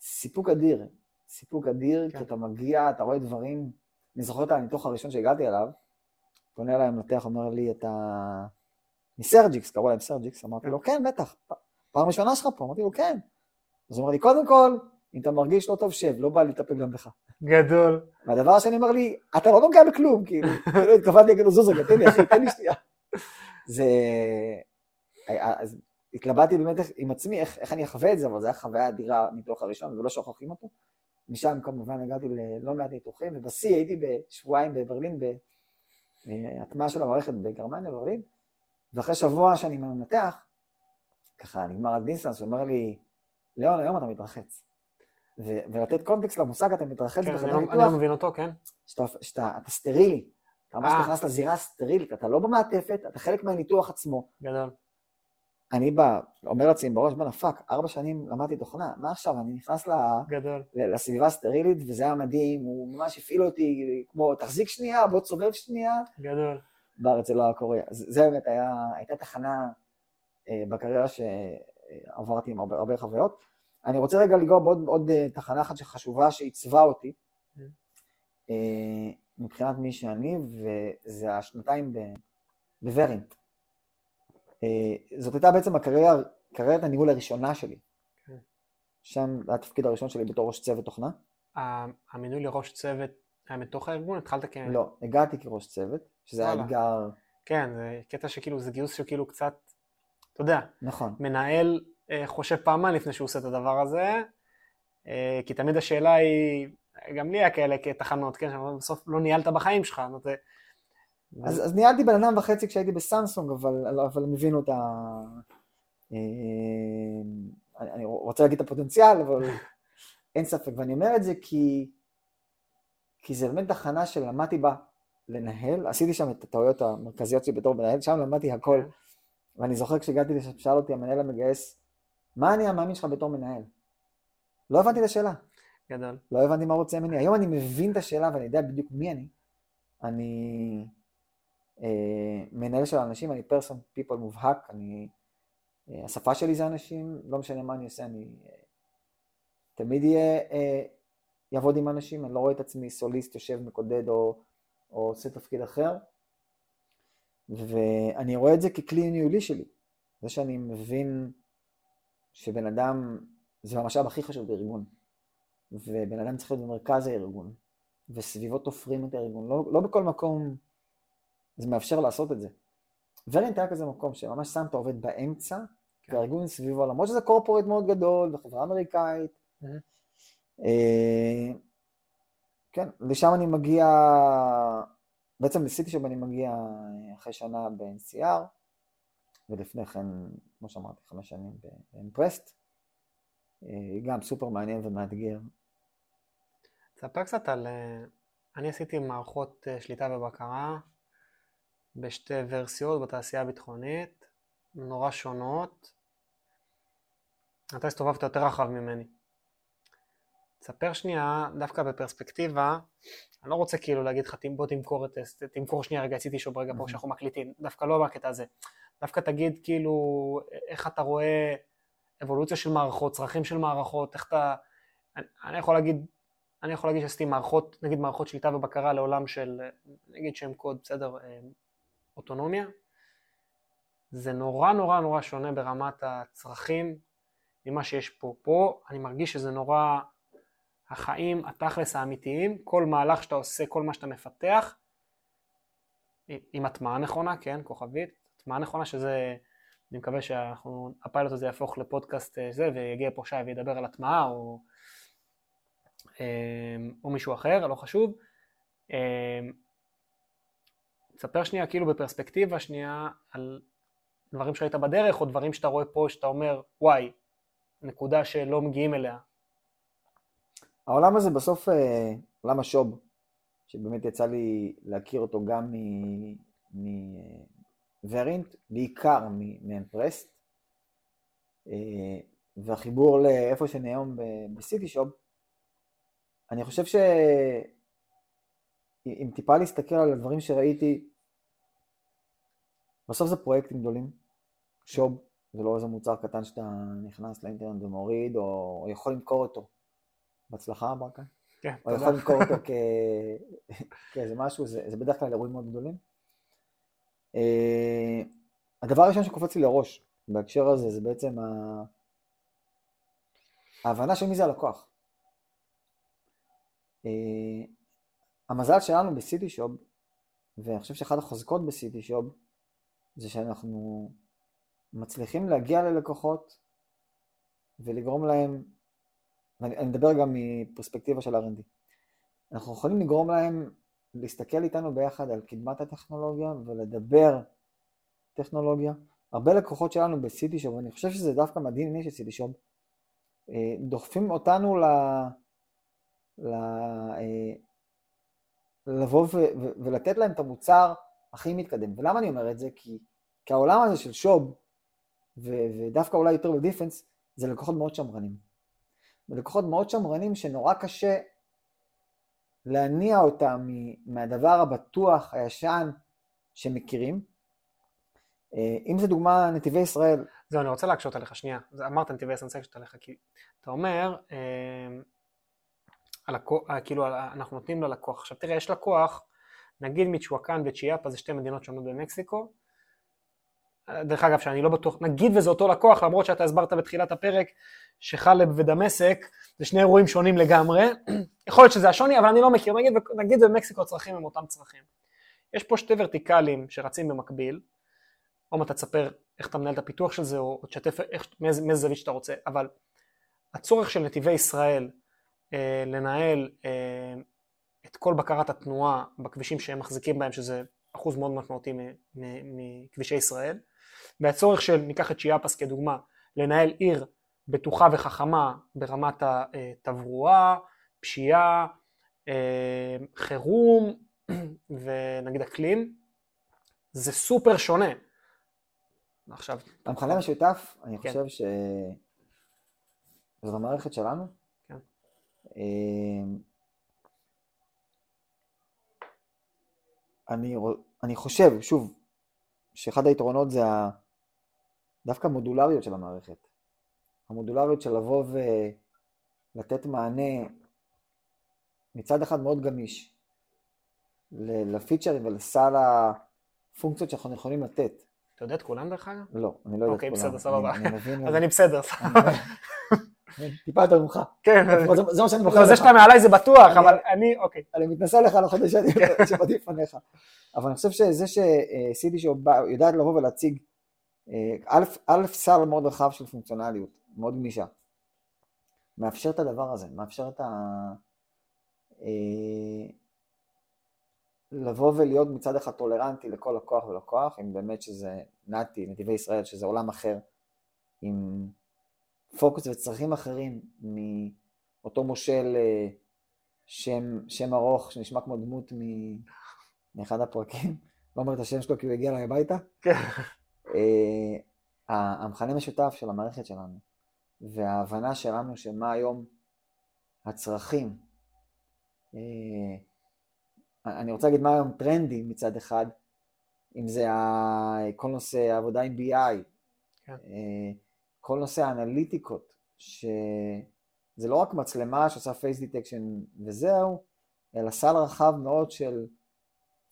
וסיפוק אדיר, סיפוק אדיר, כן. כי אתה מגיע, אתה רואה דברים, אני זוכר את הניתוח הראשון שהגעתי אליו, פונה אליי המנתח, אומר לי, אתה מ Surgix, קראו להם Surgix, אמרתי לו, כן, בטח, פעם ראשונה שלך פה, אמרתי לו, כן. אז הוא אומר לי, קודם כל, אם אתה מרגיש לא טוב, שב, לא בא לי לטפל גם בך. גדול. והדבר השני אומר לי, אתה לא נוגע בכלום, כאילו, כאילו <laughs> התכוונתי להגיד לו, זוז רגע, תן לי, אחי, תן לי שנייה. <laughs> זה... אז התלבטתי באמת עם עצמי, איך, איך אני אחווה את זה, אבל זו הייתה חוויה אדירה ניתוח הראשון, ולא שוכחים אותו. משם כמובן הגעתי ללא מעט ניתוחים, ובשיא הייתי בשבועיים בברלין, בהטמעה של המערכת בגרמניה, ברלין, ואחרי שבוע שאני מנתח, ככה נגמר ה distance, הוא אומר לי, ליאון, היום אתה מתרחץ. ו- ולתת context למושג, אתה מתרחץ כן, אני בחדר לא- אני ניתוח, לא מבין אותו, כן? שאתה, שאתה אתה סטרילי, אתה ממש אה. נכנס לזירה הסטרילית, אתה לא במעטפת, אתה חלק מהניתוח עצמו. גדול. אני בא, אומר לעצמי בראש, בואנה fuck, ארבע שנים למדתי תוכנה, מה עכשיו, אני נכנס ל, גדול. לסביבה הסטרילית, וזה היה מדהים, הוא ממש הפעיל אותי כמו, תחזיק שנייה, בוא תסובב שנייה, גדול. בארץ זה לא היה קורה. זה באמת היה, הייתה תחנה אה, בקריירה שעברתי עם הרבה, הרבה חוויות. אני רוצה רגע לגוע בעוד עוד, אה, תחנה אחת שחשובה, שעיצבה אותי, Mm. אה, מבחינת מי שאני, וזה השנתיים בוורינט. אה, זאת הייתה בעצם הקריירה, קריירת הניהול הראשונה שלי. כן. שם התפקיד הראשון שלי בתור ראש צוות תוכנה. המינוי לראש צוות היה מתוך הארגון? התחלת כ... לא, הגעתי כראש צוות, שזה היה. אתגר, כן, זה קטע שכאילו, זה גיוס שכאילו קצת, אתה יודע, נכון, מנהל אה, חושב פעמיים לפני שהוא עושה את הדבר הזה, אה, כי תמיד השאלה היא, גם לי היה כאלה כתחנות, כן, שאומרים, בסוף לא ניהלת בחיים שלך, זאת אומרת, אז, אז ניהלתי בן אדם וחצי כשהייתי בסמסונג, אבל, אבל הם הבינו את ה... אה, אני רוצה להגיד את הפוטנציאל, אבל <laughs> אין ספק, ואני אומר את זה כי, כי זה באמת תחנה שלמדתי בה לנהל, עשיתי שם את הטעויות המרכזיות שלי בתור מנהל, שם למדתי הכל, ואני זוכר כשהגעתי לשם, שאל אותי המנהל המגייס, מה אני המאמין שלך בתור מנהל? לא הבנתי את השאלה. גדול. לא הבנתי מה רוצה ממני. היום אני מבין את השאלה ואני יודע בדיוק מי אני. אני מנהל של אנשים, אני פרסון פיפול מובהק, אני, אה, השפה שלי זה אנשים, לא משנה מה אני עושה, אני אה, תמיד אהיה, אה, יעבוד עם אנשים, אני לא רואה את עצמי סוליסט, יושב, מקודד או, או עושה תפקיד אחר. ואני רואה את זה ככלי ניהולי שלי. זה שאני מבין שבן אדם זה המשאב הכי חשוב בארגון. ובן אדם צריך להיות במרכז הארגון, וסביבו תופרים את הארגון. לא, לא בכל מקום זה מאפשר לעשות את זה. ורינט היה כזה מקום שממש שם את העובד באמצע, כן. והארגון סביבו, למרות שזה קורפורט מאוד גדול, וחברה אמריקאית. אה, כן, לשם אני מגיע, בעצם לסיטי שוב אני מגיע אה, אחרי שנה ב-NCR, ולפני כן, כמו שאמרתי, חמש שנים באמפרסט. אה, גם סופר מעניין ומאתגר. תספר קצת על... אני עשיתי מערכות שליטה ובקרה בשתי ורסיות בתעשייה הביטחונית, נורא שונות. אתה הסתובבת יותר רחב ממני. תספר שנייה, דווקא בפרספקטיבה, אני לא רוצה כאילו להגיד לך, "תמ- בוא תמכור את, תמכור שנייה רגע, עשיתי שוב רגע פה מהמם. כשאנחנו מקליטים, דווקא לא בקטע הזה. דווקא תגיד כאילו, איך אתה רואה אבולוציה של מערכות, צרכים של מערכות, איך אתה... אני, אני יכול להגיד, אני יכול להגיד שעשיתי מערכות, נגיד מערכות שליטה ובקרה לעולם של, נגיד שם קוד, בסדר, אה, אוטונומיה. זה נורא נורא נורא שונה ברמת הצרכים ממה שיש פה. פה אני מרגיש שזה נורא החיים, התכלס האמיתיים, כל מהלך שאתה עושה, כל מה שאתה מפתח, עם הטמעה נכונה, כן, כוכבית, הטמעה נכונה שזה, אני מקווה שהפיילוט הזה יהפוך לפודקאסט אה, זה, ויגיע פה שי וידבר על הטמעה, או, אה, או מישהו אחר, לא חשוב. אה, תספר שנייה, כאילו בפרספקטיבה שנייה, על דברים שראית בדרך, או דברים שאתה רואה פה, שאתה אומר, וואי, נקודה שלא מגיעים אליה. העולם הזה בסוף, אה, עולם השוב, שבאמת יצא לי להכיר אותו גם מוורינט, בעיקר מ- מאמפרסט, אה, והחיבור לאיפה שאני היום בסיטי שוב, אני חושב שאם טיפה להסתכל על הדברים שראיתי, בסוף זה פרויקטים גדולים, שוב, זה לא איזה מוצר קטן שאתה נכנס לאינטרנט ומוריד, או, או יכול למכור אותו. בהצלחה, ברקה. כן, או תודה. יכול למכור אותו <laughs> כ... כאיזה משהו, זה, זה בדרך כלל אירועים מאוד גדולים. Uh, הדבר הראשון שקופץ לי לראש בהקשר הזה זה בעצם ה... ההבנה של מי זה הלקוח. Uh, המזל שלנו בסיטי שוב, ואני חושב שאחת החוזקות בסיטי שוב, זה שאנחנו מצליחים להגיע ללקוחות ולגרום להם ואני אני מדבר גם מפרספקטיבה של R&D. אנחנו יכולים לגרום להם להסתכל איתנו ביחד על קדמת הטכנולוגיה ולדבר טכנולוגיה. הרבה לקוחות שלנו בסיטי שוב, ואני חושב שזה דווקא מה-DNA של סיטי שוב, אה, דוחפים אותנו ל... ל... לבוא ו... ו... ולתת להם את המוצר הכי מתקדם. ולמה אני אומר את זה? כי, כי העולם הזה של שוב, ו... ודווקא אולי יותר בדיפנס, זה לקוחות מאוד שמרנים. ולקוחות מאוד שמרנים שנורא קשה להניע אותם מהדבר הבטוח, הישן, שמכירים. אה, אם זה דוגמה נתיבי ישראל, זהו, אני רוצה להקשות עליך שנייה. אמרת נתיבי אסנסה להקשות עליך, כי אתה אומר, אה, הלקוח, אה, כאילו אנחנו נותנים ללקוח. עכשיו תראה, יש לקוח, נגיד מיצ'ואקן וצ'יאפה זה שתי מדינות שונות במקסיקו, דרך אגב, שאני לא בטוח, נגיד וזה אותו לקוח, למרות שאתה הסברת בתחילת הפרק שחלב ודמשק זה שני אירועים שונים לגמרי. <clears throat> יכול להיות שזה השוני, אבל אני לא מכיר. נגיד, נגיד במקסיקו הצרכים הם אותם צרכים. יש פה שתי ורטיקלים שרצים במקביל, עומר אתה תספר איך אתה מנהל את הפיתוח של זה, או תשתף מאיזה זווית שאתה רוצה, אבל הצורך של נתיבי ישראל לנהל אה, את כל בקרת התנועה בכבישים שהם מחזיקים בהם, שזה אחוז מאוד משמעותי מכבישי ישראל, והצורך של, ניקח את שיאפס כדוגמה, לנהל עיר בטוחה וחכמה ברמת התברואה, פשיעה, אה, חירום <clears throat> ונגיד אקלים, זה סופר שונה. עכשיו... המכנה המשותף, אני כן. חושב ש... זאת המערכת שלנו. אה, אני, אני חושב, שוב, שאחד היתרונות זה דווקא המודולריות של המערכת. המודולריות של לבוא ולתת מענה מצד אחד מאוד גמיש לפיצ'רים ולסל הפונקציות שאנחנו יכולים לתת. אתה יודע את כולם דרך אגב? לא, אני לא יודע את אוקיי, כולם. אוקיי, בסדר, סבבה. <laughs> אז אני בסדר, טיפה יותר ממך. כן. זה מה שאני בוחר לך. זה שאתה מעליי זה בטוח, אבל אני, אוקיי. אני מתנשא לך על החודש. שבאתי לפניך. אבל אני חושב שזה שסידי שיודעת לבוא ולהציג, אה, א', סל מאוד רחב של פונקציונליות, מאוד גמישה. מאפשר את הדבר הזה, מאפשר את ה... אה, לבוא ולהיות מצד אחד טולרנטי לכל לקוח ולקוח, אם באמת שזה נתי, נתיבי ישראל, שזה עולם אחר, עם פוקוס וצרכים אחרים מאותו מושל אה, שם, שם ארוך שנשמע כמו דמות מאחד הפרקים, לא אומר את השם שלו כי הוא הגיע אליי הביתה. כן. אה, המכנה משותף של המערכת שלנו וההבנה שלנו שמה היום הצרכים, אה, אני רוצה להגיד מה היום טרנדי מצד אחד, אם זה כל נושא העבודה עם BI, כן. כל נושא האנליטיקות, שזה לא רק מצלמה שעושה face detection וזהו, אלא סל רחב מאוד של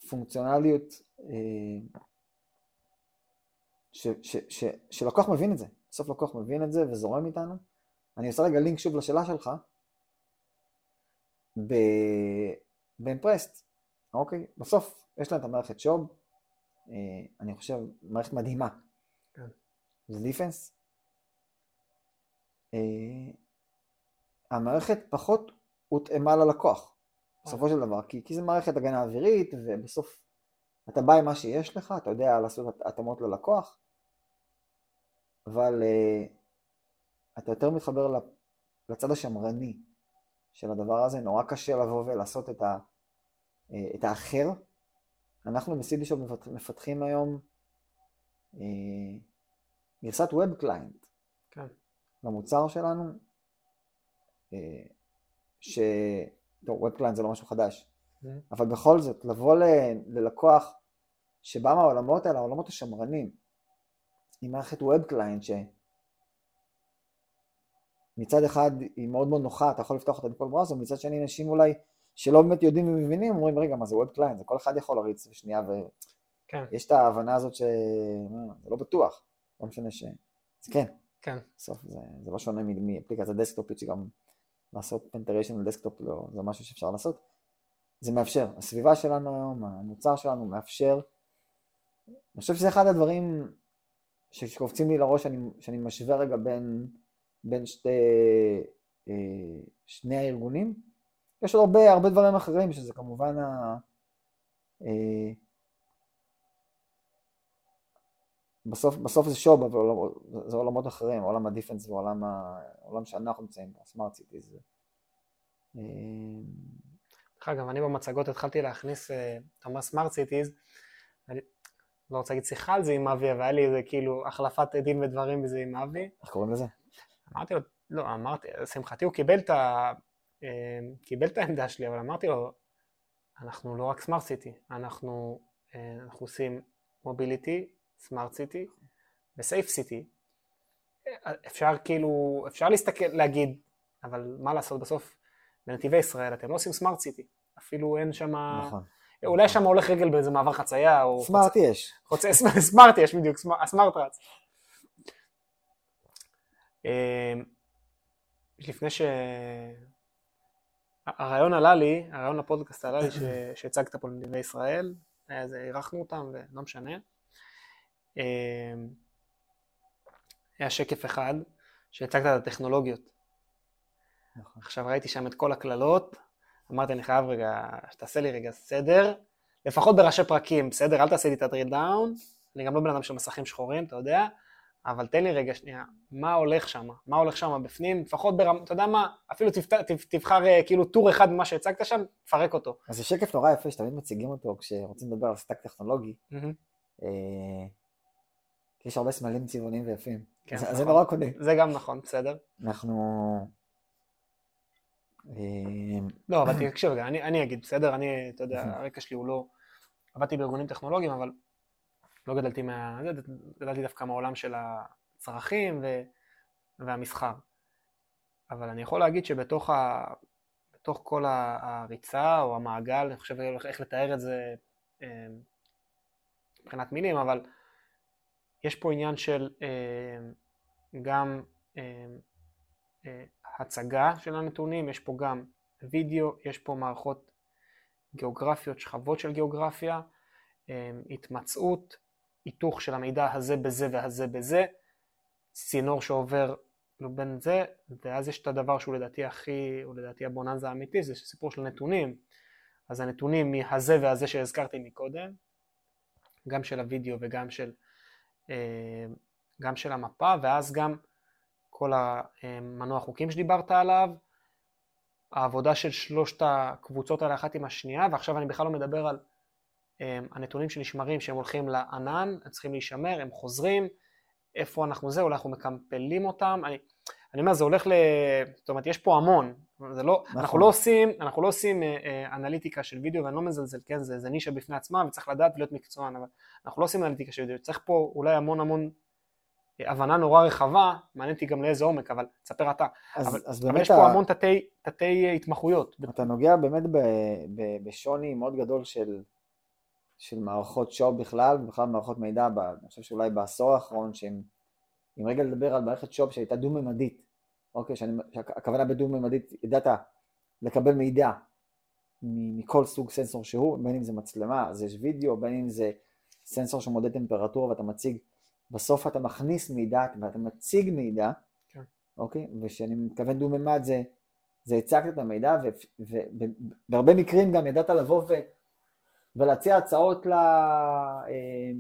פונקציונליות אה, ש, ש, ש, שלקוח מבין את זה, בסוף לקוח מבין את זה וזורם איתנו. אני עושה רגע לינק שוב לשאלה שלך, באמפרסט, אוקיי? בסוף יש להם את המערכת שוב, אה, אני חושב מערכת מדהימה. כן. זה דיפנס, המערכת פחות הותאמה ללקוח, בסופו של דבר, כי, כי זה מערכת הגנה אווירית, ובסוף אתה בא עם מה שיש לך, אתה יודע לעשות התאמות ללקוח, אבל uh, אתה יותר מתחבר לצד השמרני של הדבר הזה, נורא קשה לבוא ולעשות את, ה, uh, את האחר. אנחנו ב CityShob מפתחים היום גרסת web client. כן. למוצר שלנו, אה, ש... טוב, client זה לא משהו חדש, mm-hmm. אבל בכל זאת, לבוא ל... ללקוח שבא מהעולמות האלה, העולמות השמרנים, עם מערכת web client שמצד אחד היא מאוד מאוד נוחה, אתה יכול לפתוח אותה בכל browser, מצד שני אנשים אולי שלא באמת יודעים ומבינים, אומרים רגע מה זה web client, זה כל אחד יכול להריץ בשנייה ויש כן. את ההבנה הזאת שזה לא בטוח, לא משנה ש... זה כן. כן. בסוף זה, זה לא שונה מאפליקציה דסקטופית שגם לעשות penetration על desktop לא, זה משהו שאפשר לעשות. זה מאפשר, הסביבה שלנו היום, המוצר שלנו מאפשר. אני חושב שזה אחד הדברים שקופצים לי לראש, שאני, שאני משווה רגע בין, בין שתי, אה, שני הארגונים. יש עוד הרבה, הרבה דברים אחרים, שזה כמובן ה... אה, בסוף, בסוף זה שוב, אבל זה עולמות אחרים, עולם הדיפנס ועולם העולם שאנחנו נמצאים בו, הסמארט סיטיז. דרך אגב, אני במצגות התחלתי להכניס, אה, אתה אומר סמארט סיטיז, אני לא רוצה להגיד שיחה על זה עם אבי, אבל היה לי איזה כאילו החלפת דין ודברים בזה עם אבי. איך קוראים לזה? אמרתי לו, לא, אמרתי, שמחתי הוא קיבל את, ה, אה, קיבל את העמדה שלי, אבל אמרתי לו, אנחנו לא רק סמארט סיטי, אנחנו, אה, אנחנו עושים מוביליטי, סמארט סיטי וסייף סיטי, אפשר כאילו, אפשר להסתכל, להגיד, אבל מה לעשות בסוף, בנתיבי ישראל אתם לא עושים סמארט סיטי, אפילו אין שם, נכון. אולי שם הולך רגל באיזה מעבר חצייה, או סמארט יש. חוצה, סמארט <laughs> יש בדיוק, סמארט- הסמארט רץ. אה, לפני ש... הרעיון עלה לי, הרעיון לפודקאסט עלה לי. <coughs> שהצגת פה לנתיבי ישראל, איזה, אירחנו אותם ולא משנה. אה, היה שקף אחד שהצגת את הטכנולוגיות. נכון. עכשיו ראיתי שם את כל הקללות, אמרתי אני חייב רגע, שתעשה לי רגע סדר, לפחות בראשי פרקים, בסדר? אל תעשה לי את ה drill down, אני גם לא בן אדם של מסכים שחורים, אתה יודע, אבל תן לי רגע שנייה, מה הולך שם? מה הולך שם בפנים? לפחות ברמה, אתה יודע מה, אפילו תפת, תב- תבחר אה, כאילו טור אחד ממה שהצגת שם, תפרק אותו. אז זה שקף נורא יפה שתמיד מציגים אותו כשרוצים לדבר על stack טכנולוגי. מהמם. אה, כי יש הרבה סמלים צבעוניים ויפים. כן, אז אז זה נכון. נורא קונה. זה גם נכון, בסדר. אנחנו... אה, לא, אבל תקשיב רגע, אני, אני אגיד, בסדר? אני, אתה יודע. הרקע שלי הוא לא... עבדתי בארגונים טכנולוגיים, אבל לא גדלתי מה... גדלתי דווקא מהעולם של הצרכים ו... והמסחר. אבל אני יכול להגיד שבתוך ה... בתוך כל הריצה או המעגל, אני חושב איך לתאר את זה אה, מבחינת מילים, אבל יש פה עניין של אה, גם אה, אה, הצגה של הנתונים, יש פה גם וידאו, יש פה מערכות גיאוגרפיות, שכבות של גיאוגרפיה, התמצאות, היתוך של המידע הזה בזה והזה בזה, צינור שעובר בין זה, ואז יש את הדבר שהוא לדעתי הכי, הוא לדעתי הבוננזה האמיתי, זה סיפור של נתונים. אז הנתונים מהזה והזה שהזכרתי מקודם, גם של הוידאו וגם של, גם של המפה, ואז גם כל המנוע חוקים שדיברת עליו, העבודה של שלושת הקבוצות האלה אחת עם השנייה, ועכשיו אני בכלל לא מדבר על אה, הנתונים שנשמרים שהם הולכים לענן, הם צריכים להישמר, הם חוזרים, איפה אנחנו זה, אולי אנחנו מקמפלים אותם, אני, אני אומר זה הולך ל... זאת אומרת יש פה המון, זה לא, נכון. אנחנו לא עושים, אנחנו לא עושים אה, אה, אנליטיקה של וידאו ואני לא מזלזל, כן, זה, זה נישה בפני עצמה וצריך לדעת ולהיות מקצוען, אבל אנחנו לא עושים אנליטיקה של וידאו, צריך פה אולי המון המון אה, הבנה נורא רחבה, מעניין אותי גם לאיזה עומק, אבל תספר אתה, אז, אבל, אז אבל יש פה ה- המון תתי, תתי אה, התמחויות, אתה נוגע באמת ב, ב, בשוני מאוד גדול של, של מערכות שואו בכלל, ובכלל מערכות מידע, ב, אני חושב שאולי בעשור האחרון, שהם, אם רגע לדבר על מערכת שואו שהייתה דו-ממדית, אוקיי, שאני, הכוונה בדו-ממדית, ידעת לקבל מידע מכל סוג סנסור שהוא, בין אם זה מצלמה, אז יש וידאו, בין אם זה סנסור שמודד טמפרטורה ואתה מציג, בסוף אתה מכניס מידע ואתה מציג מידע, כן. אוקיי, וכשאני מתכוון דו-ממד זה זה הצגת את המידע, ובהרבה מקרים גם ידעת לבוא ו, ולהציע הצעות ל, אה,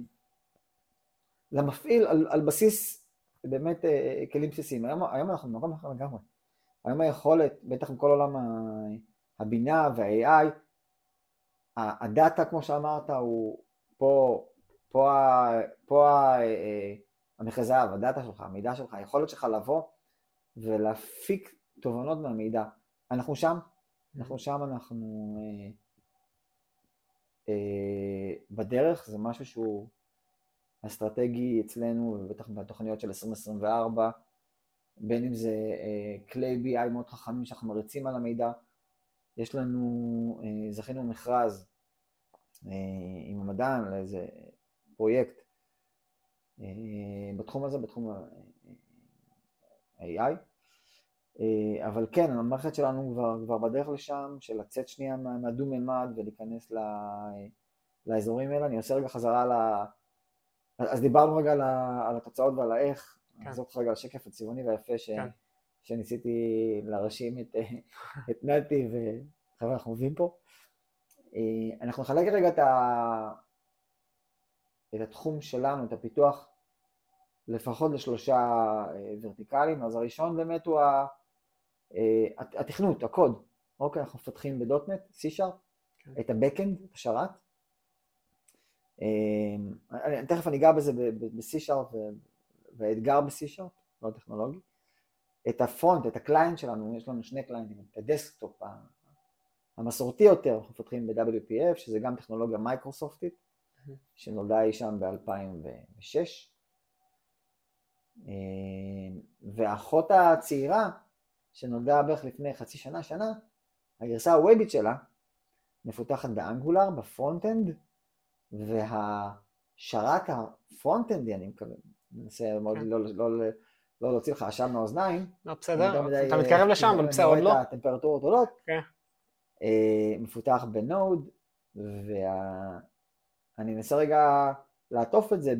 למפעיל על, על בסיס באמת אה, כלים בסיסיים. היום, היום אנחנו במקום אחר לגמרי. היום היכולת, בטח עם כל עולם הבינה וה-AI, הדאטה, כמו שאמרת, הוא פה, פה, פה אה, המכרה זהב, הדאטה שלך, המידע שלך, היכולת שלך לבוא ולהפיק תובנות מהמידע. אנחנו שם, אנחנו שם, אנחנו אה, אה, בדרך, זה משהו שהוא אסטרטגי אצלנו, ובטח בתוכניות של 2024, בין אם זה אה, כלי BI מאוד חכמים שאנחנו מריצים על המידע. יש לנו, אה, זכינו מכרז אה, עם המדען לאיזה פרויקט בתחום הזה, בתחום ה-AI. אבל כן, המערכת שלנו כבר, כבר בדרך לשם, של לצאת שנייה מה- מהדו-ממד ולהיכנס ל, לאזורים האלה. אני עושה רגע חזרה ל... אז דיברנו רגע על, ה, על התוצאות ועל האיך, כן. נחזור אותך רגע על השקף הצבעוני והיפה ש, כן. שניסיתי להרשים את, <laughs> את נתי וחבר'ה, אנחנו עובדים פה. אה, אנחנו נחלק רגע את, ה, את התחום שלנו, את הפיתוח, לפחות לשלושה אה, ורטיקלים. אז הראשון באמת הוא ה- אה, הת- התכנות, הקוד. אוקיי, אנחנו מפתחים ב .NET, C-Sharp, כן. את ה-Backend, השרת. אה, אני- תכף אני אגע בזה ב-C-Sharp והאתגר ב-C-Sharp, לא טכנולוגי. את ה front, את ה client שלנו, יש לנו שני קליינטים, את ה desktop המסורתי יותר, אנחנו מפתחים ב-WPF, שזה גם טכנולוגיה מייקרוסופטית, שנולדה אי שם ב-2006. והאחות הצעירה, שנולדה בערך לפני חצי שנה, שנה, הגרסה הוובית שלה, מפותחת ב Angular, ב front-end, והשרת הפרונט-אנדי, אני מנסה מאוד. לא, לא, לא, לא להוציא לך עשן מהאוזניים, לא, בסדר, מדי, אתה אה, מתקרב לשם, אני אבל בסדר, עוד לא. הטמפרטורות עולות. כן. אה, מפותח ב Node, ואני אנסה רגע לעטוף את זה.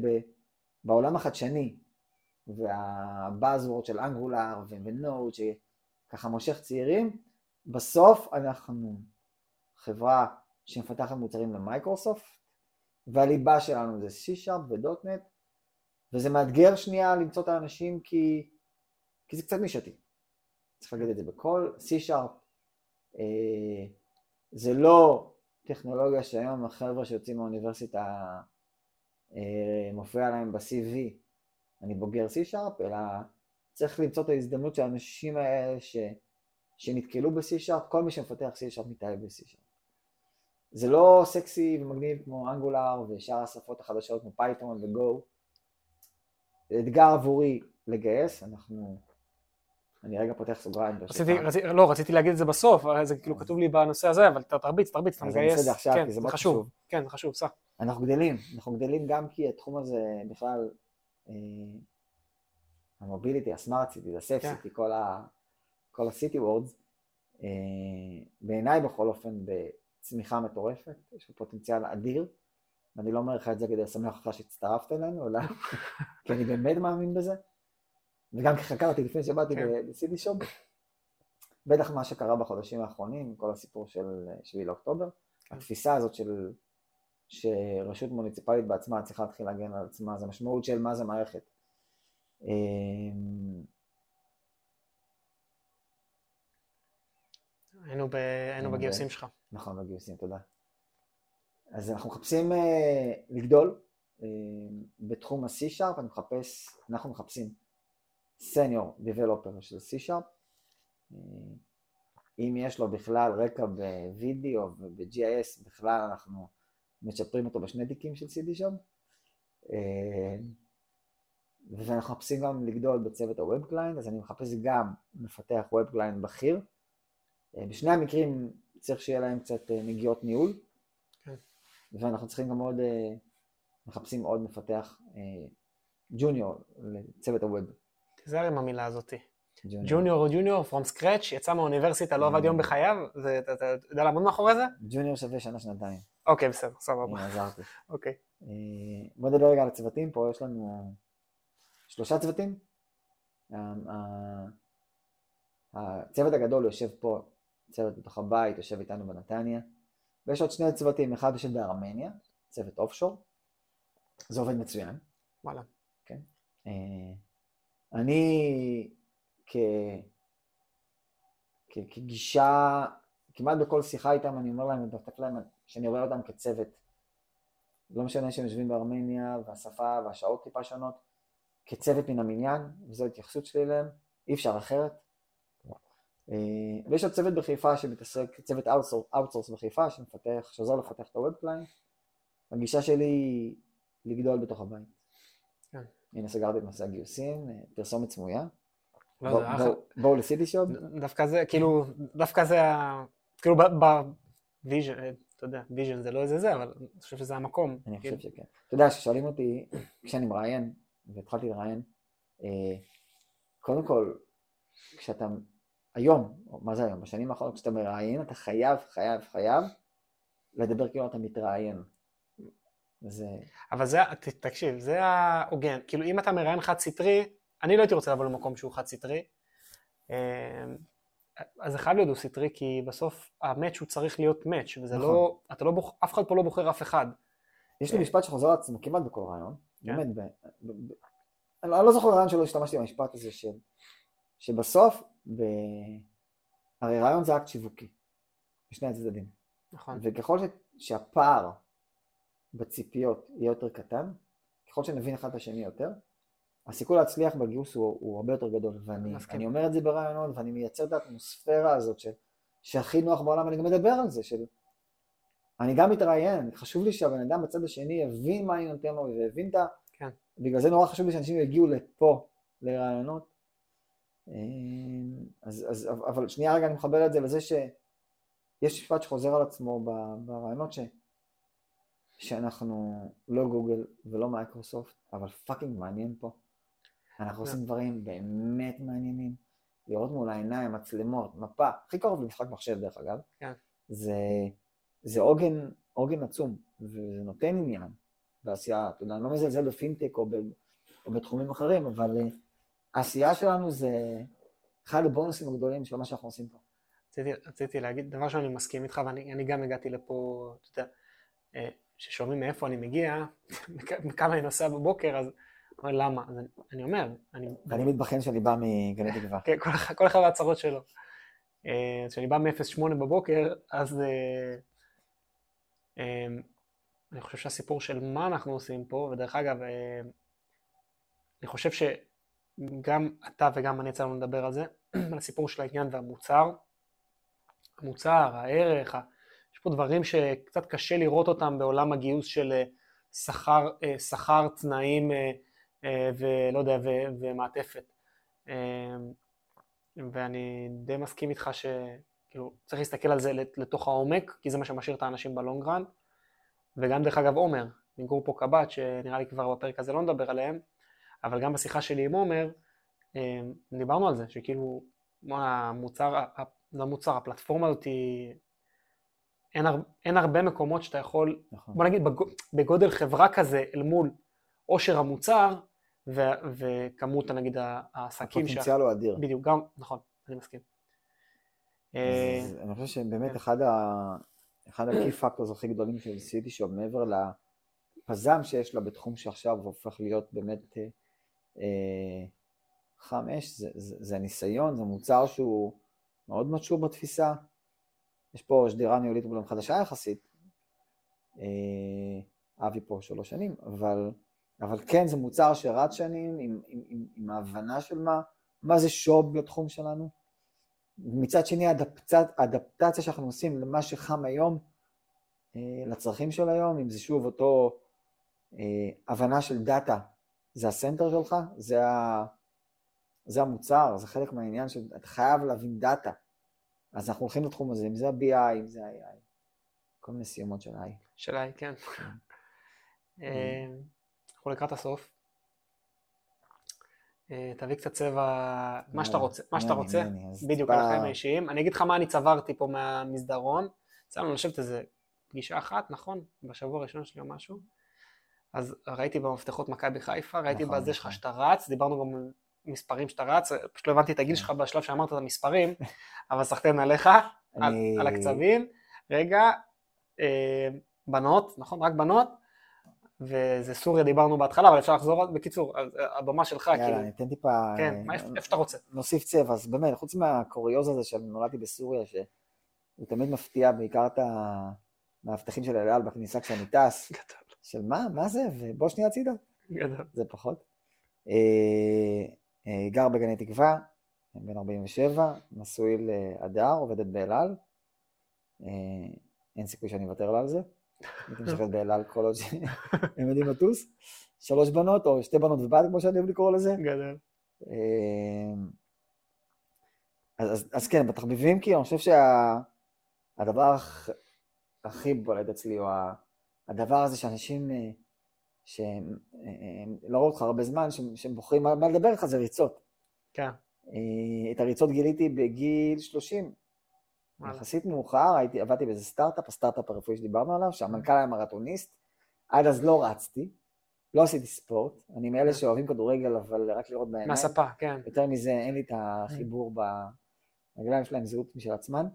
בעולם החדשני, וה buzzword של Angular ו Node, שככה מושך צעירים, בסוף אנחנו חברה שמפתחת מוצרים למייקרוסופט, והליבה שלנו זה C-Sharp ו-.NET, וזה מאתגר שנייה למצוא את האנשים כי, כי זה קצת נישתי. צריך להגיד את זה בקול. C-Sharp אה, זה לא טכנולוגיה שהיום החבר'ה שיוצאים מהאוניברסיטה אה, מופיע להם ב-CV, אני בוגר C-Sharp, אלא צריך למצוא את ההזדמנות של האנשים האלה ש, שנתקלו ב-C-Sharp, כל מי שמפתח C-Sharp מתאהב ב-C-Sharp. זה לא סקסי ומגניב כמו Angular ושאר השפות החדשות כמו Python וגו. זה אתגר עבורי לגייס, אנחנו... אני רגע פותח סוגריים. רציתי, רציתי, לא, רציתי להגיד את זה בסוף, זה כאילו כתוב לי בנושא הזה, אבל תרביץ, תרביץ, אתה אז אני מגייס. את זה עכשיו, כן, כי זה מאוד חשוב. חשוב. כן, זה חשוב, סע. אנחנו גדלים, אנחנו גדלים גם כי התחום הזה בכלל, אה, ה mobility, ה smart city, ה safe כן. city, כל ה- כל ה city words, אה, בעיניי בכל אופן בצמיחה מטורפת, יש פה פוטנציאל אדיר, ואני לא אומר לך את זה כדי לשמח אותך שהצטרפת אלינו, אלא <laughs> כי אני באמת מאמין בזה, וגם כי חקרתי לפני שבאתי כן. לסיטי שופ, בטח מה שקרה בחודשים האחרונים, כל הסיפור של 7 לאוקטובר, כן. התפיסה הזאת של שרשות מוניציפלית בעצמה צריכה להתחיל להגן על עצמה, זה משמעות של מה זה מערכת. היינו ב- היינו בגיוסים ב- שלך. נכון, בגיוסים, תודה. אז אנחנו מחפשים אה, לגדול אה, בתחום ה-C-Sharp, אני מחפש, אנחנו מחפשים סניור דיבלופר של C-Sharp. אה, אם יש לו בכלל רקע בווידאו וב-GIS, בכלל אנחנו מצ'פרים אותו בשני תיקים של CD שם. ואנחנו מחפשים גם לגדול בצוות ה-Web Client, אז אני מחפש גם מפתח Web Client בכיר. אה, בשני המקרים צריך שיהיה להם קצת אה, נגיעות ניהול, כן. ואנחנו צריכים גם עוד, אה, מחפשים עוד מפתח ג'וניור לצוות הווב. תיזהר עם המילה הזאתי. ג'וניור. או ג'וניור, פרום סקרץ', יצא מהאוניברסיטה, לא עבד יום בחייו, זה- אתה יודע לעמוד מאחורי זה? ג'וניור שווה שנה-שנתיים. אוקיי, בסדר, סבבה. הנה, עזרתי. אוקיי. בוא נדבר רגע על הצוותים, פה יש לנו שלושה צוותים. הצוות הגדול יושב פה, צוות בתוך הבית, יושב איתנו בנתניה, ויש עוד שני צוותים, אחד יושב בארמניה, צוות אופשור, זה עובד מצוין. וואלה. אה, אני כ... כ... כגישה, כמעט בכל שיחה איתם אני אומר להם, מדפדף להם, שאני רואה אותם כצוות. לא משנה שהם יושבים בארמניה והשפה והשעות טיפה שונות, כצוות מן המניין, וזו ההתייחסות שלי אליהם, אי אפשר אחרת. אה, ויש עוד צוות בחיפה שמתעסק, צוות outsource בחיפה שמפתח, שעוזר לפתח את ה web client. הגישה שלי היא לגדול בתוך הבית. כן. הנה סגרתי את נושא הגיוסים, אה, פרסומת סמויה. לא, בואו- ל CityShob. דווקא זה, כאילו, דווקא זה. כאילו ב vision, אתה יודע, vision זה לא איזה זה, אבל אני חושב שזה המקום. אני כאילו, חושב שכן. אתה יודע, כששואלים אותי, כשאני מראיין, והתחלתי לראיין, אה, קודם כל, כשאתה, היום, או מה זה היום, בשנים האחרונות, כשאתה מראיין, אתה חייב, חייב, חייב, לדבר כאילו אתה מתראיין. זה, אבל זה, תקשיב, זה ההוגן. כאילו, אם אתה מראיין חד סטרי, אני לא הייתי רוצה לבוא למקום שהוא חד סטרי. אה, אז זה חייב להיות דו סטרי, כי בסוף ה match הוא צריך להיות match, וזה נכון. לא, אתה לא בוח', אף אחד פה לא בוחר אף אחד. יש לי אה. משפט שחוזר על עצמו כמעט בכל רעיון, כן. באמת, ב, ב, ב, אני לא- לא זוכר רעיון שלא השתמשתי במשפט הזה, שבסוף, ב, הרי רעיון זה אקט שיווקי, בשני הצדדים. נכון. וככל ש, שהפער בציפיות יהיה יותר קטן, ככל שנבין אחד את השני יותר, הסיכוי להצליח בגיוס הוא, הוא הרבה יותר גדול. ואני. אני אומר את זה ברעיונות, ואני מייצר את האטמוספירה הזאת של, שהכי נוח בעולם, ואני גם מדבר על זה, של... אני גם מתראיין, חשוב לי שהבן אדם בצד השני יבין מה אני נותן לו, ויבין את ה... כן. בגלל זה נורא חשוב לי שאנשים יגיעו לפה, לראיונות. אה, אז, אז, אבל שנייה רגע אני מחבר את זה לזה ש... יש משפט שחוזר על עצמו בראיונות ש... שאנחנו לא גוגל ולא מייקרוסופט, אבל fucking מעניין פה. אנחנו עושים דברים באמת מעניינים. לראות מול העיניים, מצלמות, מפה, הכי קרוב למשחק מחשב דרך אגב. כן. זה, זה עוגן, עוגן עצום, וזה נותן עניין בעשייה. אתה יודע, אני לא מזלזל בפינטק או, ב, או בתחומים אחרים, אבל העשייה שלנו זה אחד הבונוסים הגדולים של מה שאנחנו עושים פה. רציתי, רציתי להגיד, דבר שאני מסכים איתך, ואני אני גם הגעתי לפה, אתה יודע, אה, ששומעים מאיפה אני מגיע, <laughs> מכמה אני נוסע בבוקר, אז אומר למה? אז אני, אני אומר, אני... ואני מתבחן שאני בא מגני תקווה. <laughs> כן, כל, כל אחד והצרות שלו. אה, כשאני בא מ-08 בבוקר, אז אה, אני חושב שהסיפור של מה אנחנו עושים פה, ודרך אגב, אני חושב שגם אתה וגם אני יצא לנו לדבר על זה, <clears throat> על הסיפור של העניין והמוצר. המוצר, הערך, יש פה דברים שקצת קשה לראות אותם בעולם הגיוס של אה, שכר, אה, שכר, תנאים אה, ולא יודע, ו- ומעטפת. אה, ואני די מסכים איתך שכאילו צריך להסתכל על זה לת- לתוך העומק, כי זה מה שמשאיר את האנשים בלונגרן. וגם דרך אגב עומר, מגור פה קב"ט, שנראה לי כבר בפרק הזה לא נדבר עליהם, אבל גם בשיחה שלי עם עומר, אה, דיברנו על זה, שכאילו, המוצר, ה- ה- המוצר, הפלטפורמה הזאת היא... אין, הר, אין הרבה מקומות שאתה יכול, נכון. בוא נגיד בגו- בגודל חברה כזה אל מול עושר המוצר ו, וכמות נגיד ה- העסקים, שה- הפוטנציאל הוא אדיר. בדיוק, גם, נכון, אני מסכים. אה, אז אני חושב שבאמת כן. אחד ה... אחד ה-key factors הכי גדולים של סיטי שופ, מעבר לפזם שיש לה בתחום שעכשיו הופך להיות באמת אה, אה, חם אש, זה, זה, זה הניסיון, זה מוצר שהוא מאוד מצ'ור בתפיסה. יש פה שדרה ניהולית אומנם חדשה יחסית, אה, אבי פה שלוש שנים, אבל, אבל כן זה מוצר שרץ שנים עם, עם, עם, עם ההבנה של מה, מה זה שוב בתחום שלנו. מצד שני האדפטציה שאנחנו עושים למה שחם היום, אה, לצרכים של היום, אם זה שוב אותו אה, הבנה של דאטה, זה ה center שלך, זה, ה, זה המוצר, זה חלק מהעניין שאתה חייב להבין דאטה. אז אנחנו הולכים לתחום הזה, אם זה ה-BI, אם זה ה-AI, כל מיני סיומות של AI. שאלה היא, כן. <laughs> אה, אנחנו לקראת הסוף. אה, תביא קצת צבע, מה שאתה רוצה, מה שאתה רוצה, בדיוק על החיים האישיים. אני אגיד לך מה אני צברתי פה מהמסדרון. יצא לנו לשבת איזה פגישה אחת, נכון? בשבוע הראשון שלי או משהו. אז ראיתי במפתחות מכבי חיפה, ראיתי נכון, בזה שלך נכון. שאתה רץ, דיברנו גם על מספרים שאתה רץ, פשוט לא הבנתי את הגיל כן. שלך בשלב שאמרת את המספרים, <laughs> אבל סחטיין עליך, על, על הקצבים. רגע, אה, בנות, נכון? רק בנות. וזה סוריה דיברנו בהתחלה, אבל אפשר לחזור, בקיצור, הבמה שלך, יאללה, כאילו, אני אתן טיפה... כן, אה, מה- איפה שאתה רוצה. נוסיף צבע, אז באמת, חוץ מהקוריוז הזה שאני נולדתי בסוריה, שהוא תמיד מפתיע בעיקר את המאבטחים של אל על בכניסה כשאני טס, של מה, מה זה, ובוא שנייה הצידה, גדול. זה פחות. אה, אה, גר בגני תקווה, בן 47, נשוי להדר, עובדת באל על. אה, אין סיכוי שאני אוותר לה על זה. הייתי משחקת באל על כל עוד שהם <laughs> יודעים לטוס. שלוש בנות, או שתי בנות ובת, כמו שאני אוהב לקרוא לזה. גדול. אז, אז, אז כן, בתחביבים כאילו, אני חושב שהדבר הכ- הכי בולט אצלי הוא ה- הדבר הזה שאנשים אה, שהם אה, אה, לא רואים אותך הרבה זמן, שהם, שהם בוחרים מה, מה לדבר איתך זה ריצות. כן, את הריצות גיליתי בגיל 30, וואלה. יחסית מאוחר, הייתי, עבדתי באיזה סטארט-אפ, הסטארט-אפ הרפואי שדיברנו עליו, שהמנכ"ל היה מרתוניסט, עד אז לא רצתי, לא עשיתי ספורט, אני מאלה שאוהבים כדורגל, אבל רק לראות בעיניים. מהספה, כן. יותר מזה, אין לי את החיבור ברגליים שלהם, זהות משל עצמן.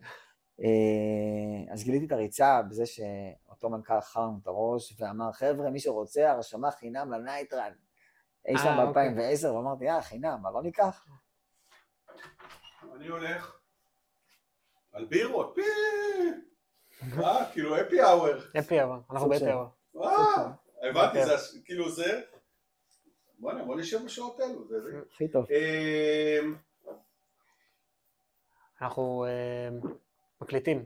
אה, אז גיליתי את הריצה בזה שאותו מנכ"ל חר לנו את הראש ואמר, חבר'ה, מי שרוצה, הרשמה חינם לנייטרן. אי שם אה, אוקיי. ב-2010, ואמרתי, אה, חינם, מה לא ניקח? אני הולך על בירות, פי! אה, כאילו אפי האוור. אפי אבל, אנחנו באפי אבל. אה, הבנתי. זה כאילו זה... בוא'נה, בוא נשב בשעות אלו. זה זה. הכי טוב. אמ, אנחנו מקליטים.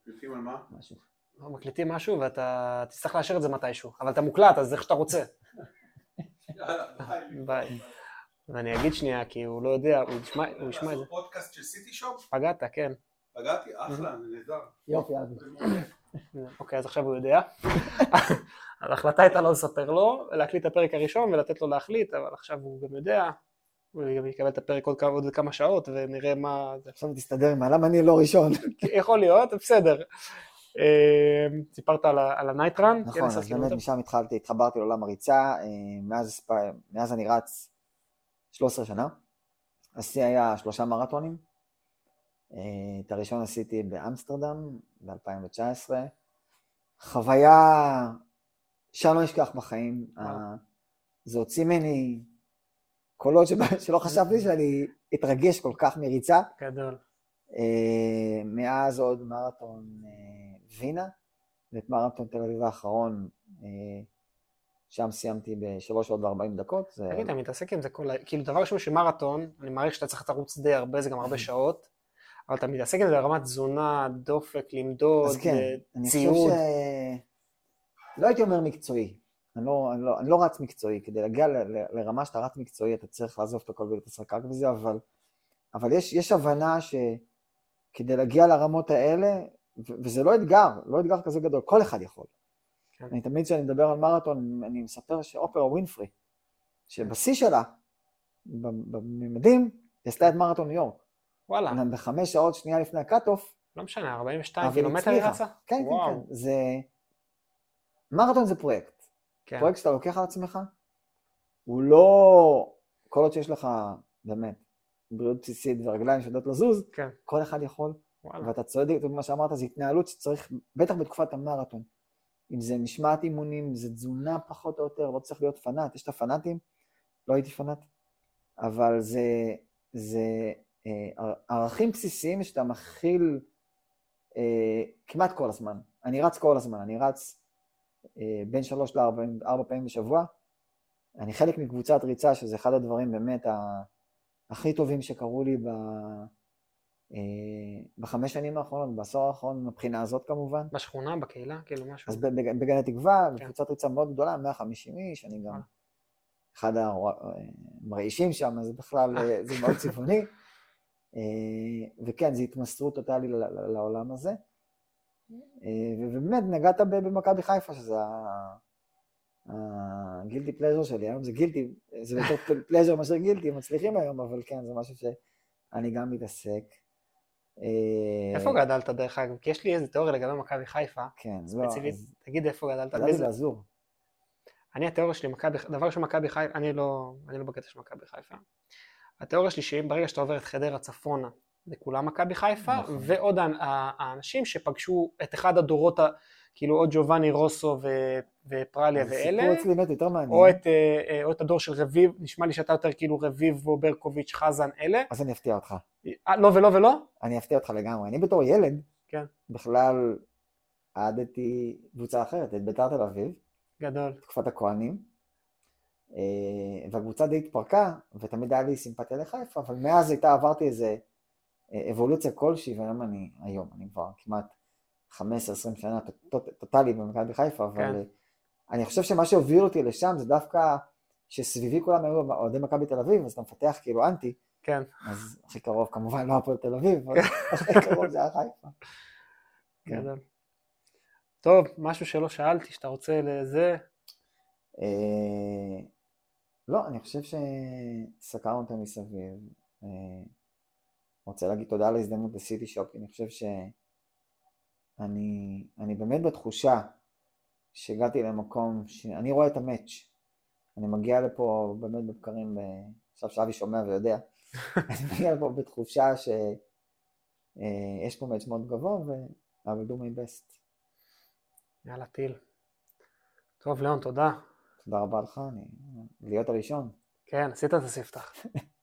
מחליטים על מה? משהו. אנחנו מקליטים משהו ואתה תצטרך לאשר את זה מתישהו, אבל אתה מוקלט, אז איך שאתה רוצה. ביי. ואני אגיד שנייה, כי הוא לא יודע, הוא ישמע הוא ישמע את זה. פודקאסט של סיטי שופ? פגעת, כן. פגעתי, אחלה, נהדר. יופי, אבי. אוקיי, אז עכשיו הוא יודע. <laughs> אז ההחלטה הייתה לא לספר לו, להקליט את הפרק הראשון ולתת לו להחליט, אבל עכשיו הוא גם יודע, גם יקבל את הפרק עוד כמה, עוד כמה שעות ונראה מה. עכשיו תסתדר עם למה אני לא ראשון. <laughs> יכול להיות, בסדר. אה, סיפרת על הנייטרן? נכון, כן, אז באמת? משם התחלתי, התחברתי לעולם הריצה, אה, מאז אני רץ 13 שנה. השיא היה שלושה מרתונים. אה, את הראשון עשיתי באמסטרדם ב-2019. חוויה שאני לא אשכח בחיים. אה, זה הוציא ממני קולות <laughs> שלא חשבתי שאני אתרגש כל כך מריצה. גדול. אה, מאז עוד מרתון אה, וינה, ואת מרתון תל אביב האחרון, אה, שם סיימתי בשלוש שעות וארבעים דקות. תגיד, אתה מתעסק עם זה כל ה... כאילו, דבר ראשון שמרתון, אני מעריך שאתה צריך לרוץ די הרבה, זה גם הרבה <laughs> שעות, אבל אתה מתעסק עם זה ברמת תזונה, דופק, למדוד, אז כן, אני חושב ציוד. ש... לא הייתי אומר מקצועי. אני לא, אני, לא, אני לא רץ מקצועי, כדי להגיע ל, ל, לרמה שאתה רץ מקצועי, אתה צריך לעזוב את הכל ולהתעסק רק בזה, אבל, אבל יש, יש הבנה שכדי להגיע לרמות האלה, ו- וזה לא אתגר, לא אתגר כזה גדול, כל אחד יכול. כן. אני תמיד כשאני מדבר על מרתון, אני מספר שאופרה ווינפרי, שבשיא שלה, בממדים, היא עשתה את מרתון ניו יורק. וואלה, בחמש שעות שנייה לפני ה cut-off, לא משנה, 42 אבל היא קילומטר היא. רצה? כן, כן, וואו. כן. זה... מרתון זה פרויקט. כן. פרויקט שאתה לוקח על עצמך, הוא לא... כל עוד שיש לך, באמת, בריאות בסיסית ורגליים שיודעות לזוז, כן. כל אחד יכול, וואלה. ואתה צודק, מה שאמרת, זו התנהלות שצריך, בטח בתקופת המרתון. אם זה משמעת אימונים, אם זה תזונה פחות או יותר, לא צריך להיות פנאט, יש את הפנאטים, לא הייתי פנאט, אבל זה, זה אה, ערכים בסיסיים שאתה מכיל אה, כמעט כל הזמן. אני רץ כל הזמן, אני רץ בין שלוש לארבע ארבע פעמים בשבוע. אני חלק מקבוצת ריצה, שזה אחד הדברים באמת ה, הכי טובים שקרו לי ב, אה, בחמש שנים האחרונות, בעשור האחרון, מבחינה הזאת כמובן. בשכונה, בקהילה, כאילו משהו. אז בג- בגן התקווה, כן. בקבוצת ריצה מאוד גדולה, 150 איש, אני גם וואלה. אחד המרעישים שם, אז בכלל אה, זה מאוד צבעוני. אה, וכן, זו התמסרות טוטאלי ל- ל- לעולם הזה. אה, ובאמת, נגעת במכבי חיפה, שזה הגילטי פלז'ר שלי, היום זה גילטי, זה יותר <laughs> פלז'ר מאשר גילטי, מצליחים היום, אבל כן, זה משהו שאני גם מתעסק. אה, איפה גדלת דרך אגב? כי יש לי איזה תיאוריה לגבי מכבי חיפה, כן, לא, ספציפית. תגיד איפה גדלת? גדלתי באזור. אני התיאוריה שלי, דבר ראשון מכבי חיפה, אני לא, אני לא בקטע של מכבי חיפה. התיאוריה שלי שאם ברגע שאתה עובר את חדרה צפונה, זה כולם מכבי חיפה, נכון. ועוד האנשים שפגשו את אחד הדורות, כאילו או ג'ובאני רוסו ו- ופרליה ואלה, הסיפור אצלי באמת יותר מעניין. או את, אה, אה, או את הדור של רביב, נשמע לי שאתה יותר כאילו רביבו, ברקוביץ', חזן, אלה. אז אני אפתיע אותך. אה, לא ולא ולא? אני אפתיע אותך לגמרי. אני בתור ילד, כן. בכלל אהדתי קבוצה אחרת, את ביתר תל אביב, גדול. תקופת הכהנים, אה, והקבוצה די התפרקה, ותמיד היה לי סימפתיה לחיפה, אבל מאז הייתה, עברתי איזה אבולוציה כלשהי, והיום אני, היום, אני כבר כמעט 15-20 שנה טוט- טוט- טוטאלי במכבי חיפה, אבל כן. אה, אני חושב שמה שהוביל אותי לשם זה דווקא שסביבי כולם היו אוהדי מכבי תל אביב, אז אתה מפתח כאילו אנטי, כן. אז הכי קרוב כמובן לא הפועל תל אביב, אבל הכי קרוב זה היה חיפה. כן. טוב, משהו שלא שאלתי, שאתה רוצה לזה, אה, לא, אני חושב שסקרנו אותם מסביב. אה, רוצה להגיד תודה על ההזדמנות בסיטי שופ, כי אני חושב שאני אני באמת בתחושה שהגעתי למקום שאני רואה את המאץ'. אני מגיע לפה באמת בבקרים, עכשיו שאבי שומע ויודע, <laughs> אני מגיע לפה בתחושה שיש פה מאץ' מאוד גבוה ו- I will do my best. יאללה, טיל. טוב, ליאון, תודה. תודה רבה לך, אני... להיות הראשון. כן, עשית את הספתח. <laughs>